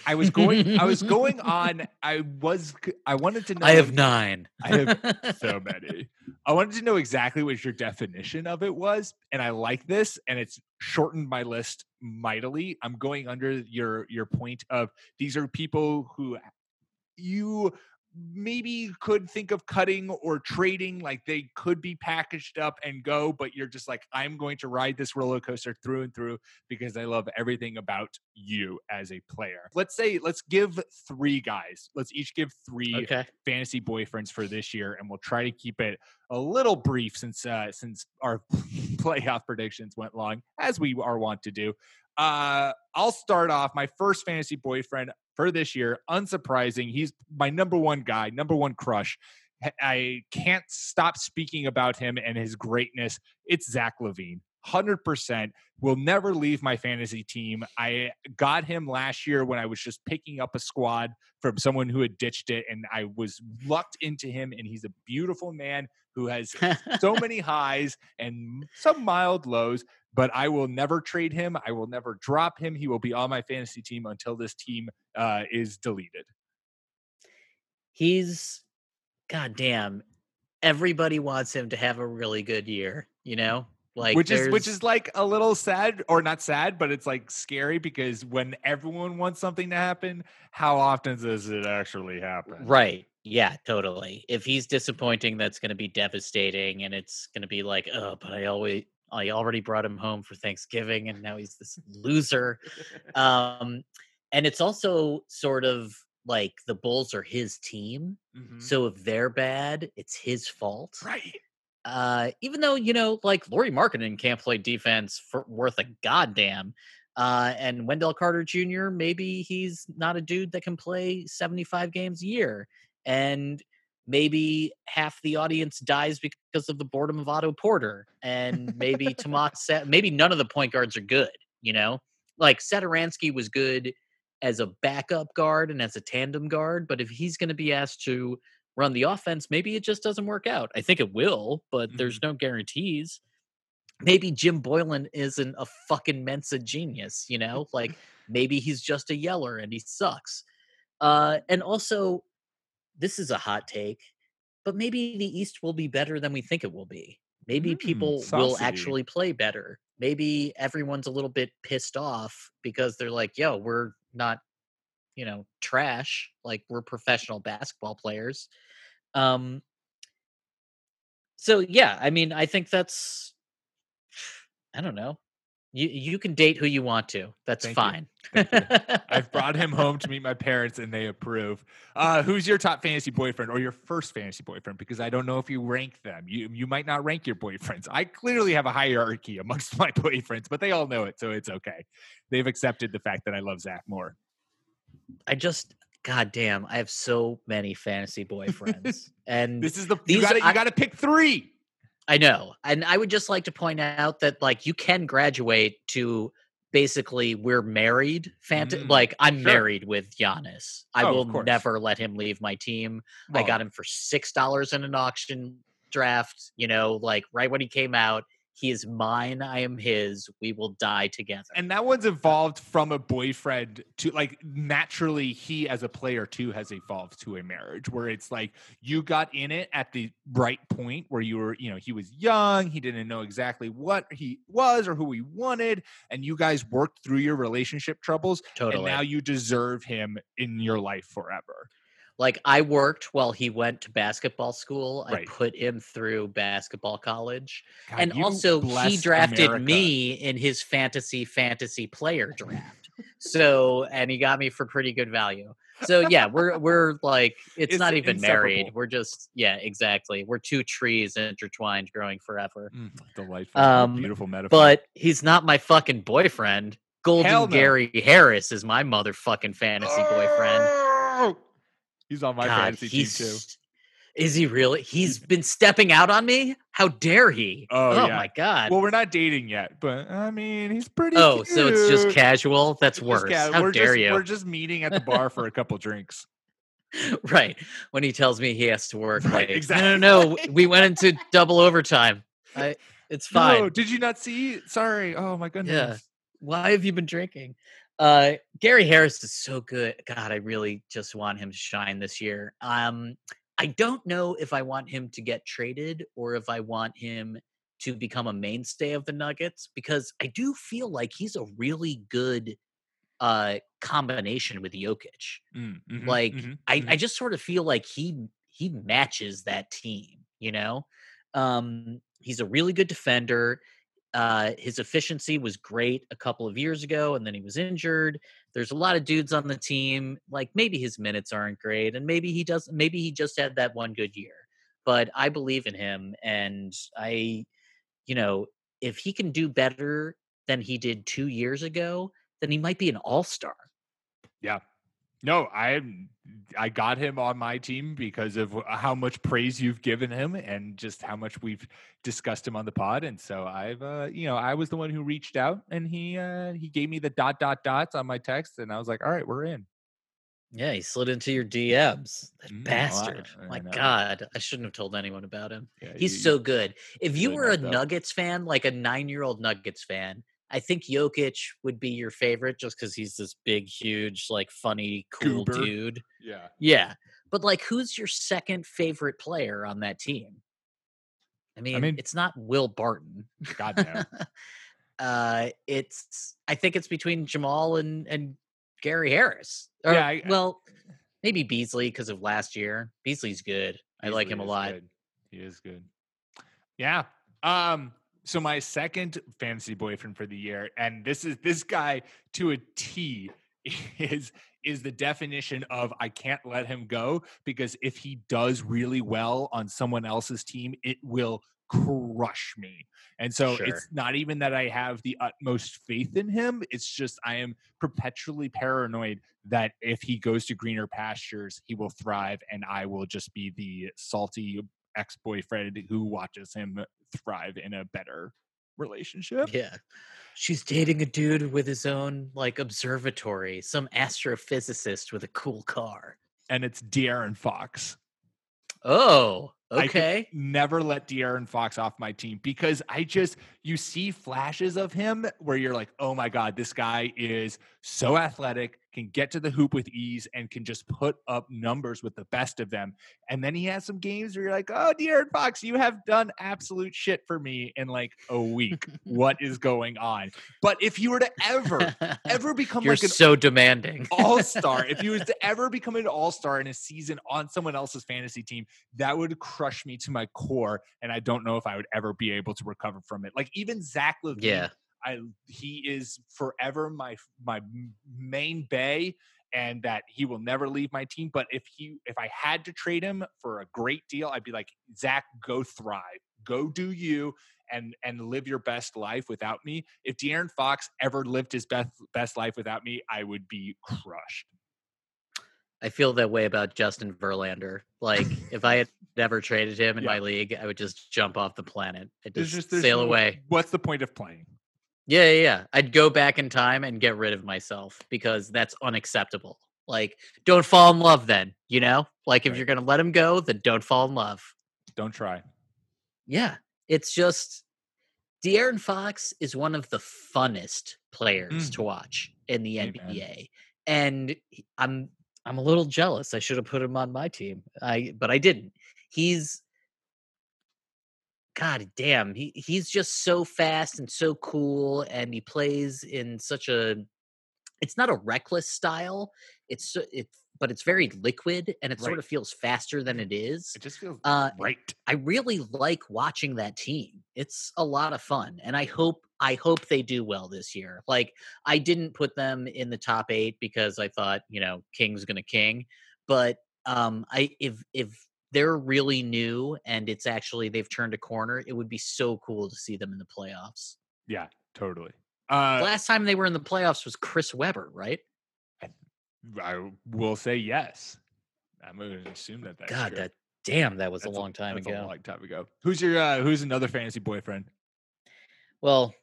I was going, I was going on, I was, I wanted to know. i have nine I have so many. I wanted to know exactly what your definition of it was, and I like this, and it's shortened my list mightily. I'm going under your your point of these are people who you maybe could think of cutting or trading like they could be packaged up and go but you're just like i'm going to ride this roller coaster through and through because i love everything about you as a player. Let's say let's give three guys let's each give three okay. fantasy boyfriends for this year and we'll try to keep it a little brief since uh since our playoff predictions went long as we are wont to do uh i'll start off my first fantasy boyfriend for this year unsurprising he's my number one guy number one crush I can't stop speaking about him and his greatness it's zach LaVine 100% will never leave my fantasy team. I got him last year when I was just picking up a squad from someone who had ditched it, and I was lucked into him. And he's a beautiful man who has so many highs and some mild lows. But I will never trade him. I will never drop him. He will be on my fantasy team until this team uh, is deleted. he's goddamn everybody wants him to have a really good year you know like which is which is like a little sad or not sad but it's like scary because when everyone wants something to happen how often does it actually happen right yeah totally if he's disappointing that's going to be devastating and it's going to be like oh but i always i already brought him home for thanksgiving and now he's this loser um and it's also sort of like the bulls are his team Mhm. so if they're bad it's his fault right Uh, even though you know, like Lauri Markkanen can't play defense for worth a goddamn. Uh, and Wendell Carter Jr. Maybe he's not a dude that can play 75 games a year, and maybe half the audience dies because of the boredom of Otto Porter, and maybe Tomas. Maybe none of the point guards are good. You know, like Satoransky was good as a backup guard and as a tandem guard, but if he's going to be asked to run the offense, maybe it just doesn't work out. I think it will, but mm-hmm. there's no guarantees maybe Jim Boylen isn't a fucking Mensa genius, you know? Like maybe he's just a yeller and he sucks. Uh, and also, this is a hot take, but maybe the East will be better than we think it will be. Maybe mm, people saucy. will actually play better. Maybe everyone's a little bit pissed off because they're like, yo, we're not, you know, trash. Like we're professional basketball players. Um, so yeah, I mean, I think that's I don't know. You you can date who you want to. That's Thank fine. You. You. I've brought him home to meet my parents, and they approve. Uh, who's your top fantasy boyfriend or your first fantasy boyfriend? Because I don't know if you rank them. You you might not rank your boyfriends. I clearly have a hierarchy amongst my boyfriends, but they all know it, so it's okay. They've accepted the fact that I love Zach more. I just God damn, I have so many fantasy boyfriends, and this is the you got you got to pick three. I know. And I would just like to point out that like you can graduate to basically we're married fant- mm, like I'm sure. married with Giannis. I oh, will never let him leave my team. Well, I got him for $6 in an auction draft, you know, like right when he came out. He is mine. I am his. We will die together. And that one's evolved from a boyfriend to like naturally, he as a player too has evolved to a marriage where it's like you got in it at the right point where you were, you know, he was young, he didn't know exactly what he was or who he wanted, and you guys worked through your relationship troubles. Totally. And now you deserve him in your life forever. Like I worked while he went to basketball school. Right. I put him through basketball college. God, and also he drafted America. me in his fantasy fantasy player draft. so and he got me for pretty good value. So yeah, we're we're like it's, it's not even married. We're just yeah, exactly. We're two trees intertwined growing forever. Mm, delightful. Um, beautiful metaphor. But he's not my fucking boyfriend. Golden no. Gary Harris is my motherfucking fantasy boyfriend. He's on my God, fantasy team too. Is he really? He's been stepping out on me. How dare he? Oh, oh yeah. my god! Well, we're not dating yet, but I mean, he's pretty. Oh, cute. so it's just casual. That's it's worse. How we're dare just, you? We're just meeting at the bar for a couple drinks. Right when he tells me he has to work. Right, like, exactly. No, no, no. We went into double overtime. I, it's fine. No, did you not see? Sorry. Oh my goodness. Yeah. Why have you been drinking? Uh, Gary Harris is so good. God, I really just want him to shine this year. Um, I don't know if I want him to get traded or if I want him to become a mainstay of the Nuggets because I do feel like he's a really good uh combination with Jokic. Mm, mm-hmm, like mm-hmm, I, mm-hmm. I just sort of feel like he he matches that team, you know? Um he's a really good defender. Uh, his efficiency was great a couple of years ago, and then he was injured. There's a lot of dudes on the team. Like maybe his minutes aren't great, and maybe he does. Maybe he just had that one good year. But I believe in him, and I, you know, if he can do better than he did two years ago, then he might be an all star. Yeah, no, I I got him on my team because of how much praise you've given him and just how much we've discussed him on the pod. And so I've uh, you know, I was the one who reached out and he uh he gave me the dot dot dots on my text and I was like, "All right, we're in." Yeah, he slid into your DMs. That mm, bastard. I, my God, I shouldn't have told anyone about him. Yeah, He's you, so good. If you were a Nuggets fan, like a nine year old Nuggets fan, I think Jokic would be your favorite just because he's this big, huge, like funny, cool Goober. dude. Yeah. Yeah. But like who's your second favorite player on that team? I mean, I mean it's not Will Barton. God no. uh it's I think it's between Jamal and and Gary Harris. Or, yeah, I, well, maybe Beasley because of last year. Beasley's good. Beasley I like him a lot. Good. He is good. Yeah. Um so my second fantasy boyfriend for the year, and this is this guy to a T, is is the definition of I can't let him go because if he does really well on someone else's team, it will crush me. And so Sure. it's not even that I have the utmost faith in him. It's just I am perpetually paranoid that if he goes to greener pastures, he will thrive and I will just be the salty ex boyfriend who watches him thrive in a better relationship. Yeah. She's dating a dude with his own like observatory, some astrophysicist with a cool car. And it's De'Aaron Fox. Oh, I okay. never let De'Aaron Fox off my team because I just you see flashes of him where you're like, oh my god, this guy is so athletic, can get to the hoop with ease, and can just put up numbers with the best of them. And then he has some games where you're like, oh, De'Aaron Fox, you have done absolute shit for me in like a week. what is going on? But if you were to ever, ever become You're like an so demanding. all star. if he was to ever become an all star in a season on someone else's fantasy team, that would crush me to my core. And I don't know if I would ever be able to recover from it. Like even Zach LaVine, Yeah. I he is forever my my main bay. And that he will never leave my team. But if he if I had to trade him for a great deal, I'd be like, Zach, go thrive. Go do you and and live your best life without me. If De'Aaron Fox ever lived his best best life without me, I would be crushed. I feel that way about Justin Verlander. Like if I had never traded him in Yeah. my league, I would just jump off the planet. I'd just, just sail no- away. What's the point of playing? Yeah, yeah, yeah. I'd go back in time and get rid of myself because that's unacceptable. Like, don't fall in love then, you know? Like, if Right. you're going to let him go, then don't fall in love. Don't try. Yeah. It's just, De'Aaron Fox is one of the funnest players Mm. to watch in the Amen. NBA. And I'm, I'm a little jealous. I should have put him on my team. I, but I didn't. He's, God damn, he he's just so fast and so cool, and he plays in such a. It's not a reckless style. It's it, but it's very liquid, and it sort of feels faster than it is. It just feels Uh, right. I really like watching that team. It's a lot of fun, and I hope I hope they do well this year. Like I didn't put them in the top eight because I thought you know King's gonna king, but um, I if if they're really new and it's actually they've turned a corner, it would be so cool to see them in the playoffs. Yeah, totally. Uh, Last time they were in the playoffs was Chris Webber, right? I will say yes. I'm going to assume that that's God, true. that damn, that was That's a long time that's ago. A long time ago. Who's your uh, Who's another fantasy boyfriend? Well,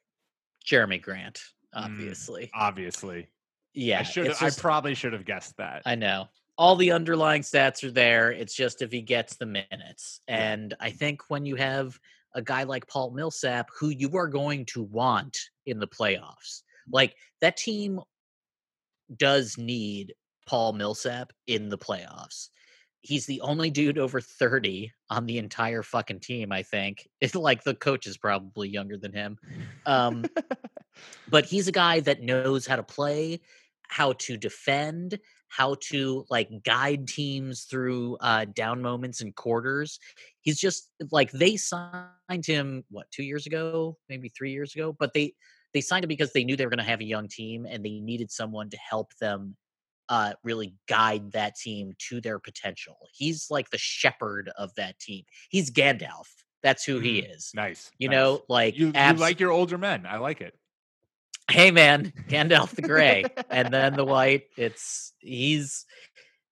Jerami Grant, Mm, obviously. Obviously, yeah, I should. I probably should have guessed that. I know. All the underlying stats are there. It's just if he gets the minutes. And I think when you have a guy like Paul Millsap, who you are going to want in the playoffs, like that team does need Paul Millsap in the playoffs. He's the only dude over 30 on the entire fucking team, I think. It's like the coach is probably younger than him. Um, but he's a guy that knows how to play, how to defend, how to like guide teams through uh, down moments and quarters. He's just like they signed him what two years ago, maybe three years ago, but they they signed him because they knew they were going to have a young team and they needed someone to help them uh, really guide that team to their potential. He's like the shepherd of that team. He's Gandalf. That's who he is. nice. You nice. know, like you, you like your older men. I like it. Hey man gandalf the gray and then the white it's he's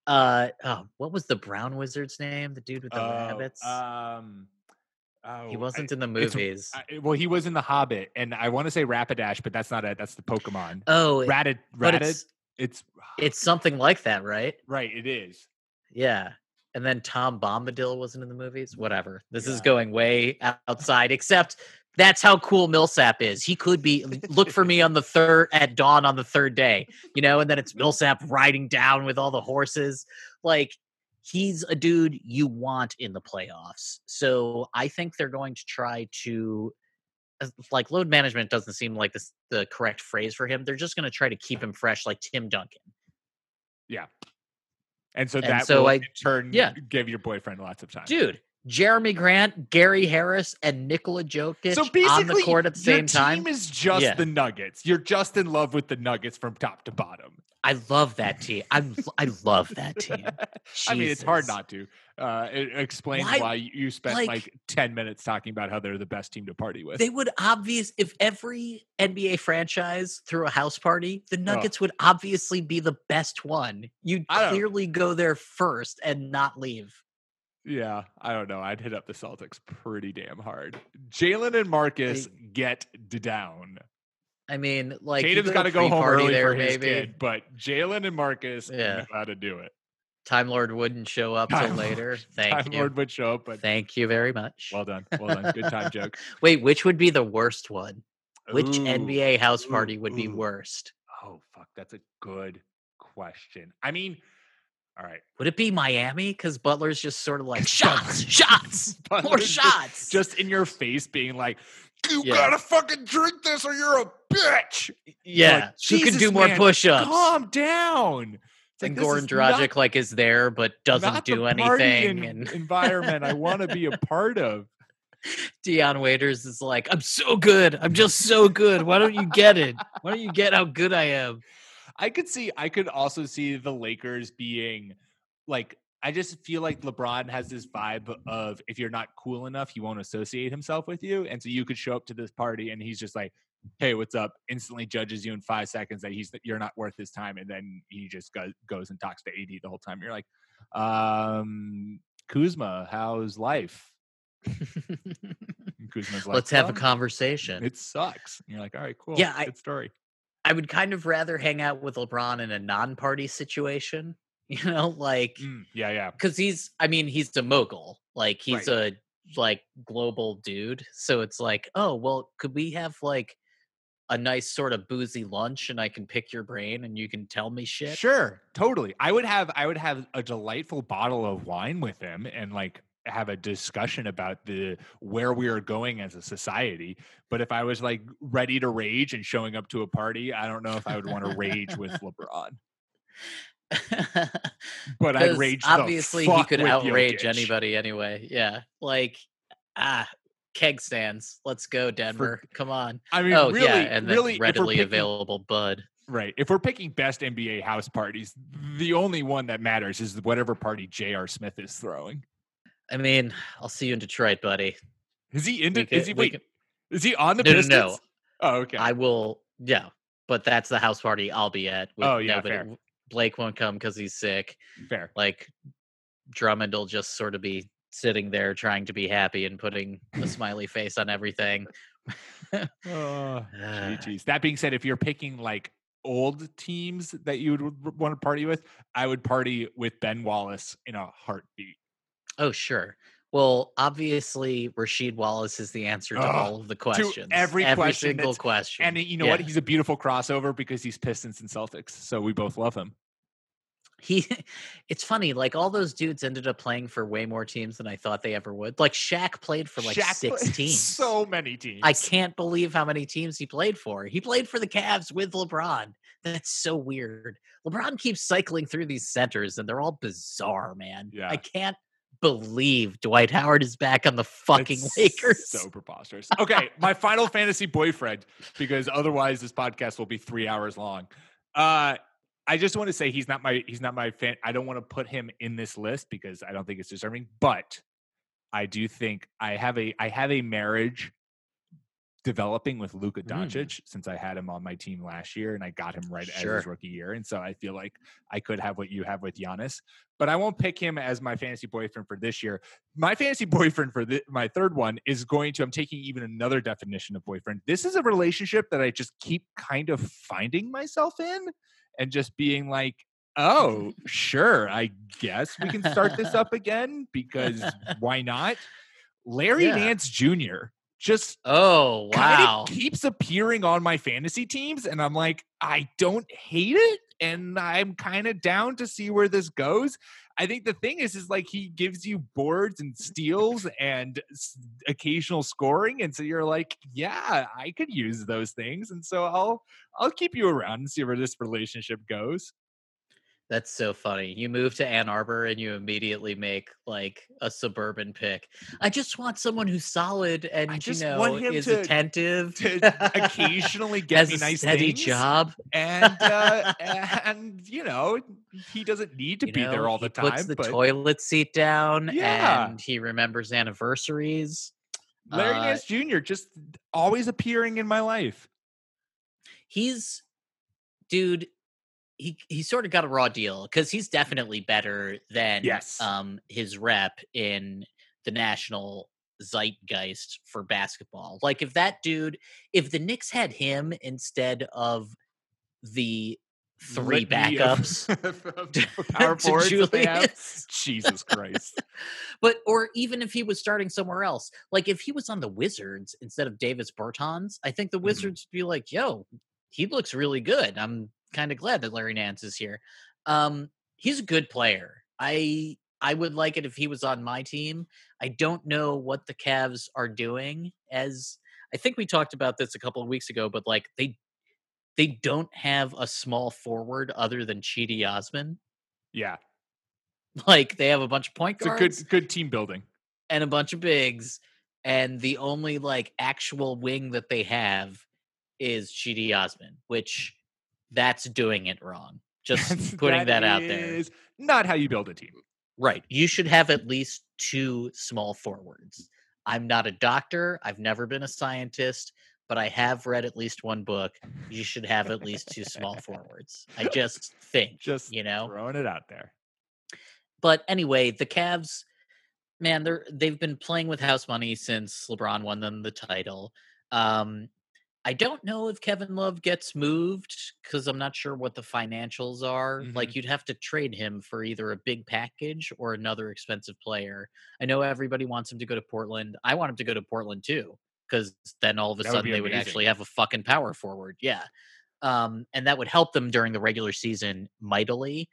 uh oh what was the brown wizard's name the dude with the Oh, rabbits Um, oh, he wasn't I- in the movies I- well, he was in the Hobbit, and I want to say Rapidash, but that's not it. That's the Pokemon. oh Ratted, ratted. it's It's it's something like that right right. It is. yeah and then tom bombadil wasn't in the movies whatever this is going way outside except that's how cool millsap is he could be look for me on the third at dawn on the third day you know and then it's millsap riding down with all the horses like he's a dude you want in the playoffs so i think they're going to try to uh, like load management doesn't seem like this the correct phrase for him they're just going to try to keep him fresh like tim duncan Yeah. And so And that so will I- in turn yeah. give your boyfriend lots of time. dude jerami grant gary harris and nikola jokic so basically, on the court at the same time team is just Yeah. the Nuggets. You're just in love with the Nuggets from top to bottom. I love that team. I'm I love that team. I mean, it's hard not to. Uh, it explains Why- why, you spent like- like, 10 minutes talking about how they're the best team to party with. They would obvious if every NBA franchise threw a house party, the Oh. Nuggets would obviously be the best one. You'd clearly go there first and not leave. Yeah, I don't know. I'd hit up the Celtics pretty damn hard. Jalen and Marcus get down. I mean, like Tatum's got to go home early there, for his maybe. kid, but Jalen and Marcus Yeah. know how to do it. Time Lord wouldn't show up till later. Thank Time you. Lord would show up, but Thank you very much. well done, well done. Good time joke. Wait, which would be the worst one? Which Ooh, NBA house ooh, party would be ooh. worst? Oh fuck, that's a good question. I mean, all right, Would it be Miami? Because Butler's just sort of like shots, shots, more Butler's shots. just in your face, being like, "You Yeah. gotta fucking drink this, or you're a bitch." yeah, like, who could do "Jesus, more man, push-ups? Calm down. It's and Goran Dragic not- like is there but doesn't do anything. and environment I want to be a part of. Dion Waiters is like, I'm so good. I'm just so good. Why don't you get it? Why don't you get how good I am? I could see. I could also see the Lakers being like. I just feel like LeBron has this vibe of if you're not cool enough, he won't associate himself with you, and so you could show up to this party and he's just like, "Hey, what's up?" Instantly judges you in five seconds that he's you're not worth his time, and then he just goes goes and talks to AD the whole time. You're like, um, Kuzma, how's life? Kuzma's like, Let's have a "Um, conversation. It sucks. And you're like, all right, cool. Yeah, I- good story. I would kind of rather hang out with LeBron in a non-party situation, you know, like Mm, yeah, yeah. because he's i mean he's a mogul like he's a like global dude so it's like oh well could we have like a nice sort of boozy lunch and i can pick your brain and you can tell me shit Sure, totally. I would have I would have a delightful bottle of wine with him and like have a discussion about the where we are going as a society. But if I was like ready to rage and showing up to a party, I don't know if I would want to rage with LeBron. But 'Cause rage. obviously he could outrage Jokic. anybody anyway yeah like ah keg stands let's go denver come on I mean, oh really, yeah and then really, readily picking- available bud Right. If we're picking best NBA house parties, the only one that matters is whatever party J.R. Smith is throwing. I mean i'll see you in detroit buddy Is he in? The, is he wait? could- Is he on the No, no, Pistons? no. Oh, okay. I will, yeah, but that's the house party I'll be at. With Oh, yeah, nobody. fair. Blake won't come because he's sick. Fair. Like Drummond will just sort of be sitting there trying to be happy and putting a smiley face on everything. Oh, uh, geez. That being said, if you're picking like old teams that you would want to party with, I would party with Ben Wallace in a heartbeat. Oh, sure. Well, obviously, Rasheed Wallace is the answer to Ugh, all of the questions. every question single question. And you know what? He's a beautiful crossover because he's Pistons and Celtics, so we both love him. he it's funny like all those dudes ended up playing for way more teams than i thought they ever would like Shaq played for like Shaq six teams So many teams. i can't believe how many teams he played for he played for the Cavs with lebron that's so weird lebron keeps cycling through these centers and they're all bizarre man Yeah. i can't believe dwight howard is back on the fucking It's lakers So preposterous. Okay, my final fantasy boyfriend, because otherwise this podcast will be three hours long. Uh I just want to say he's not my he's not my fan. I don't want to put him in this list because I don't think it's deserving. But I do think I have a I have a marriage developing with Luka Mm. Doncic since I had him on my team last year and I got him right as his rookie year. And so I feel like I could have what you have with Giannis, but I won't pick him as my fantasy boyfriend for this year. My fantasy boyfriend for the, my third one is going to, I'm taking even another definition of boyfriend. This is a relationship that I just keep kind of finding myself in and just being like, oh, sure, I guess we can start this up again because why not? Larry Yeah. Nance Jr. just oh wow. keeps appearing on my fantasy teams and i'm like i don't hate it and i'm kind of down to see where this goes. I think the thing is is like he gives you boards and steals and occasional scoring and so you're like yeah i could use those things and so i'll i'll keep you around and see where this relationship goes That's so funny. You move to Ann Arbor and you immediately make like a suburban pick. I just want someone who's solid and I you just know want him is to- attentive to occasionally get has me a nice steady things. job. and uh, and you know he doesn't need to You be know, there all he the time. Puts the but toilet seat down Yeah. and he remembers anniversaries. Larry uh, Nance Jr. just always appearing in my life. He's dude. He he sort of got a raw deal because he's definitely better than Yes. um his rep in the national zeitgeist for basketball. Like if that dude, if the Knicks had him instead of the three Litany backups of power to forwards they have. Julius. Jesus Christ. But or even if he was starting somewhere else, like if he was on the Wizards instead of Davis Bertans, I think the Mhm. Wizards would be like, "Yo, he looks really good. I'm kind of glad that Larry Nance is here." Um, he's a good player. I I would like it if he was on my team. I don't know what the Cavs are doing. As I think we talked about this a couple of weeks ago, but like they they don't have a small forward other than Cedi Osman. Yeah, Like they have a bunch of point it's a guards good good team building. and a bunch of bigs, and the only like actual wing that they have is Cedi Osman, which that's doing it wrong. Just putting that, out there. is Not how you build a team. Right. You should have at least two small forwards. I'm not a doctor. I've never been a scientist, but I have read at least one book. You should have at least two small forwards. I just think, Just you know. throwing it out there. But anyway, the Cavs, man, they're they've been playing with house money since LeBron won them the title. Um, I don't know if Kevin Love gets moved because I'm not sure what the financials are. Like you'd have to trade him for either a big package or another expensive player. I know everybody wants him to go to Portland. I want him to go to Portland too because then all of a That sudden be they would actually have a fucking power forward. Yeah. Um, and that would help them during the regular season mightily.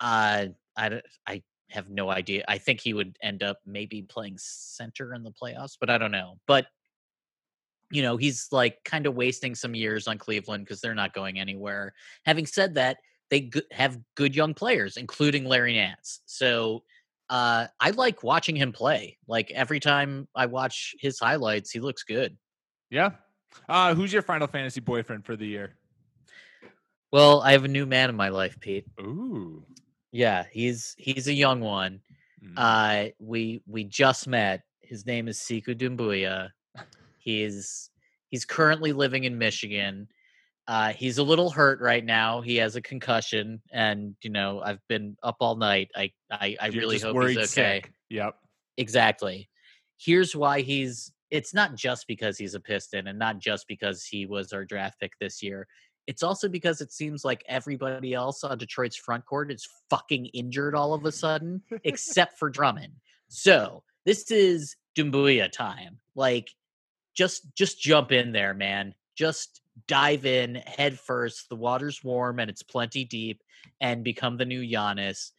Uh, I, I have no idea. I think he would end up maybe playing center in the playoffs, but I don't know. But you know, he's like kind of wasting some years on Cleveland because they're not going anywhere. Having said that, they go- have good young players, including Larry Nance. So uh, I like watching him play. Like every time I watch his highlights, he looks good. Yeah. Uh, who's your Final Fantasy boyfriend for the year? Well, I have a new man in my life, Pete. Ooh. Yeah, he's he's a young one. Mm. Uh, we we just met. His name is Sekou Doumbouya. He's he's currently living in Michigan. Uh, he's a little hurt right now. He has a concussion, and you know I've been up all night. I I, I really hope he's okay. sick. Yep. Exactly. Here's why he's. It's not just because he's a Piston, and not just because he was our draft pick this year. It's also because it seems like everybody else on Detroit's front court is fucking injured all of a sudden, except for Drummond. So this is Doumbouya time. Like, just just jump in there, man. Just dive in head first. The water's warm and it's plenty deep, and become the new Giannis,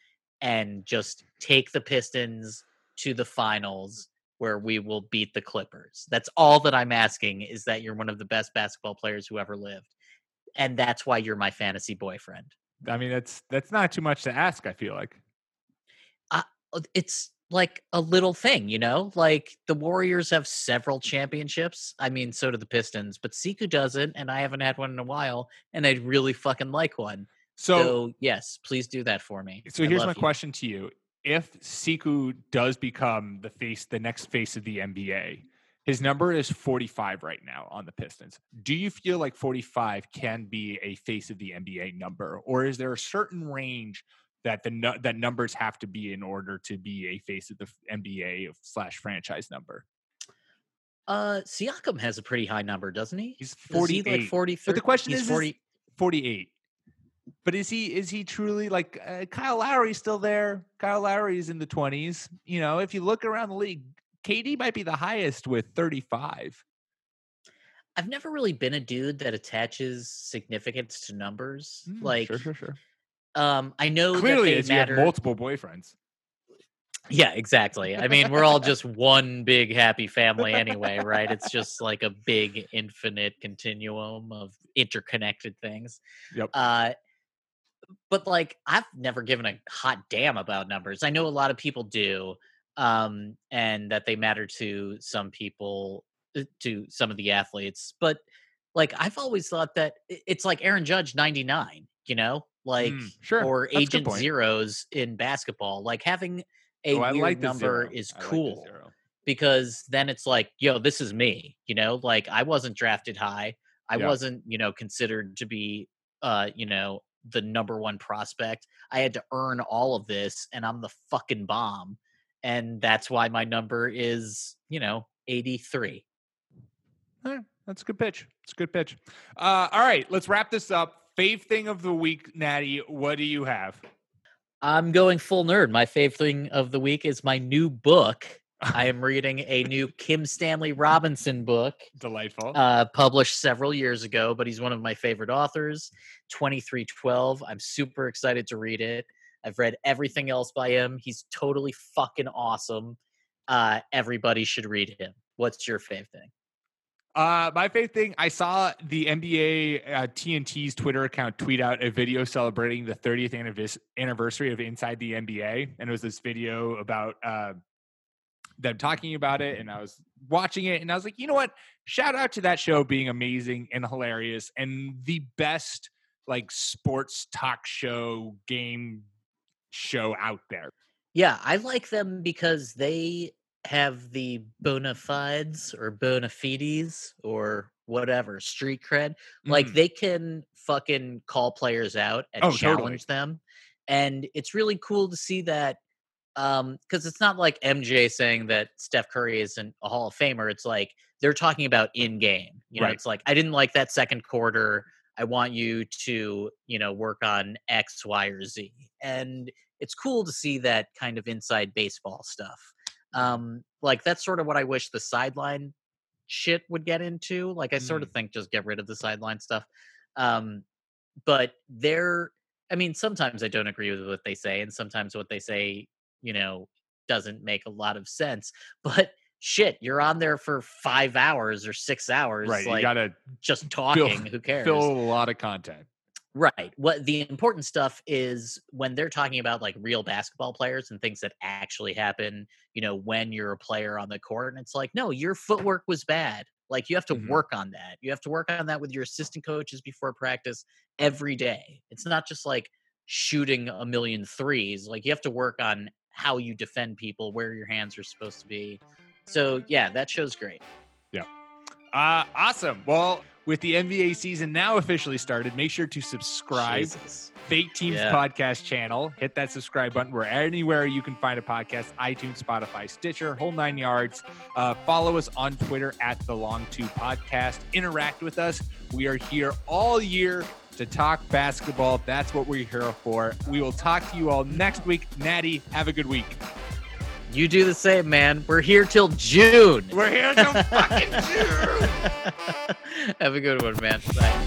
and just take the Pistons to the finals where we will beat the Clippers. That's all that I'm asking is that you're one of the best basketball players who ever lived. And that's why you're my fantasy boyfriend. I mean, that's that's not too much to ask. I feel like. Uh, It's like a little thing, you know? Like the Warriors have several championships. I mean, so do the Pistons, but Sekou doesn't, and I haven't had one in a while, and I'd really fucking like one. So, So, yes, please do that for me. so I here's my you. question to you: If Sekou does become the face, the next face of the NBA, his number is 45 right now on the Pistons. Do you feel like 45 can be a face of the NBA number, or is there a certain range that the that numbers have to be in order to be a face of the NBA slash franchise number? Uh, Siakam has a pretty high number, doesn't he? He's Is he like 40 But the question he's is, is 48. But is he is he truly like uh, Kyle Lowry's still there? Kyle Lowry's in the 20s. You know, if you look around the league, KD might be the highest with 35. I've never really been a dude that attaches significance to numbers. Mm, like, sure, sure, sure. Um, I know Clearly, that you have multiple boyfriends. Yeah, exactly. I mean, we're all just one big happy family anyway, right? It's just like a big infinite continuum of interconnected things. Yep. Uh, but like I've never given a hot damn about numbers. I know a lot of people do, um, and that they matter to some people, uh, to some of the athletes. But like I've always thought that it's like Aaron Judge ninety nine, you know, like Mm, sure, or that's Agent. Zeros in basketball. Like having a Oh, weird like number zero. is I like cool because then it's like, yo, this is me, you know, like I wasn't drafted high. I Yeah. wasn't, you know, considered to be, uh, you know, the number one prospect. I had to earn all of this and I'm the fucking bomb. And that's why my number is, you know, 83. Eh, that's a good pitch. It's a good pitch. Uh, all right, let's wrap this up. Fave thing of the week, Natty. What do you have? I'm going full nerd. My favorite thing of the week is my new book. I am reading a new Kim Stanley Robinson book. Delightful. uh, published several years ago, but he's one of my favorite authors. 2312. I'm super excited to read it. I've read everything else by him. He's totally fucking awesome. Uh, everybody should read him. What's your fave thing? Uh, my favorite thing, I saw the NBA uh, TNT's Twitter account tweet out a video celebrating the 30th anniversary of Inside the NBA, and it was this video about uh, them talking about it, and I was watching it, and I was like, you know what? Shout out to that show being amazing and hilarious, and the best like sports talk show game show out there. Yeah, I like them because they have the bona fides or bona fides or whatever street cred. Like Mhm. they can fucking call players out and Oh, totally. challenge them, and it's really cool to see that. Um, because it's not like MJ saying that Steph Curry isn't a Hall of Famer. It's like they're talking about in game. You know, Right. it's like I didn't like that second quarter. I want you to, you know, work on X, Y, or Z. And it's cool to see that kind of inside baseball stuff. Um, like that's sort of what I wish the sideline shit would get into. Like I sort of think just get rid of the sideline stuff. Um, but they're I mean, sometimes I don't agree with what they say, and sometimes what they say, you know, doesn't make a lot of sense. But shit, you're on there for five hours or six hours, Right, Like, you gotta just fill- talking. Who cares? Fill a lot of content. Right. What the important stuff is when they're talking about like real basketball players and things that actually happen, you know, when you're a player on the court. And it's like, no, your footwork was bad. Like you have to Mhm. work on that. You have to work on that with your assistant coaches before practice every day. It's not just like shooting a million threes. Like you have to work on how you defend people, where your hands are supposed to be. So yeah, that show's great. Yeah. Uh, awesome. Well, with the NBA season now officially started, make sure to subscribe. Jesus. Fake Teams Yeah. podcast channel. Hit that subscribe button where anywhere you can find a podcast iTunes, Spotify, Stitcher, whole nine yards. Uh, follow us on Twitter at the Long Two Podcast. Interact with us. We are here all year to talk basketball. That's what we're here for. We will talk to you all next week. Natty, have a good week. You do the same, man. We're here till June. We're here till fucking June. Have a good one, man. Bye.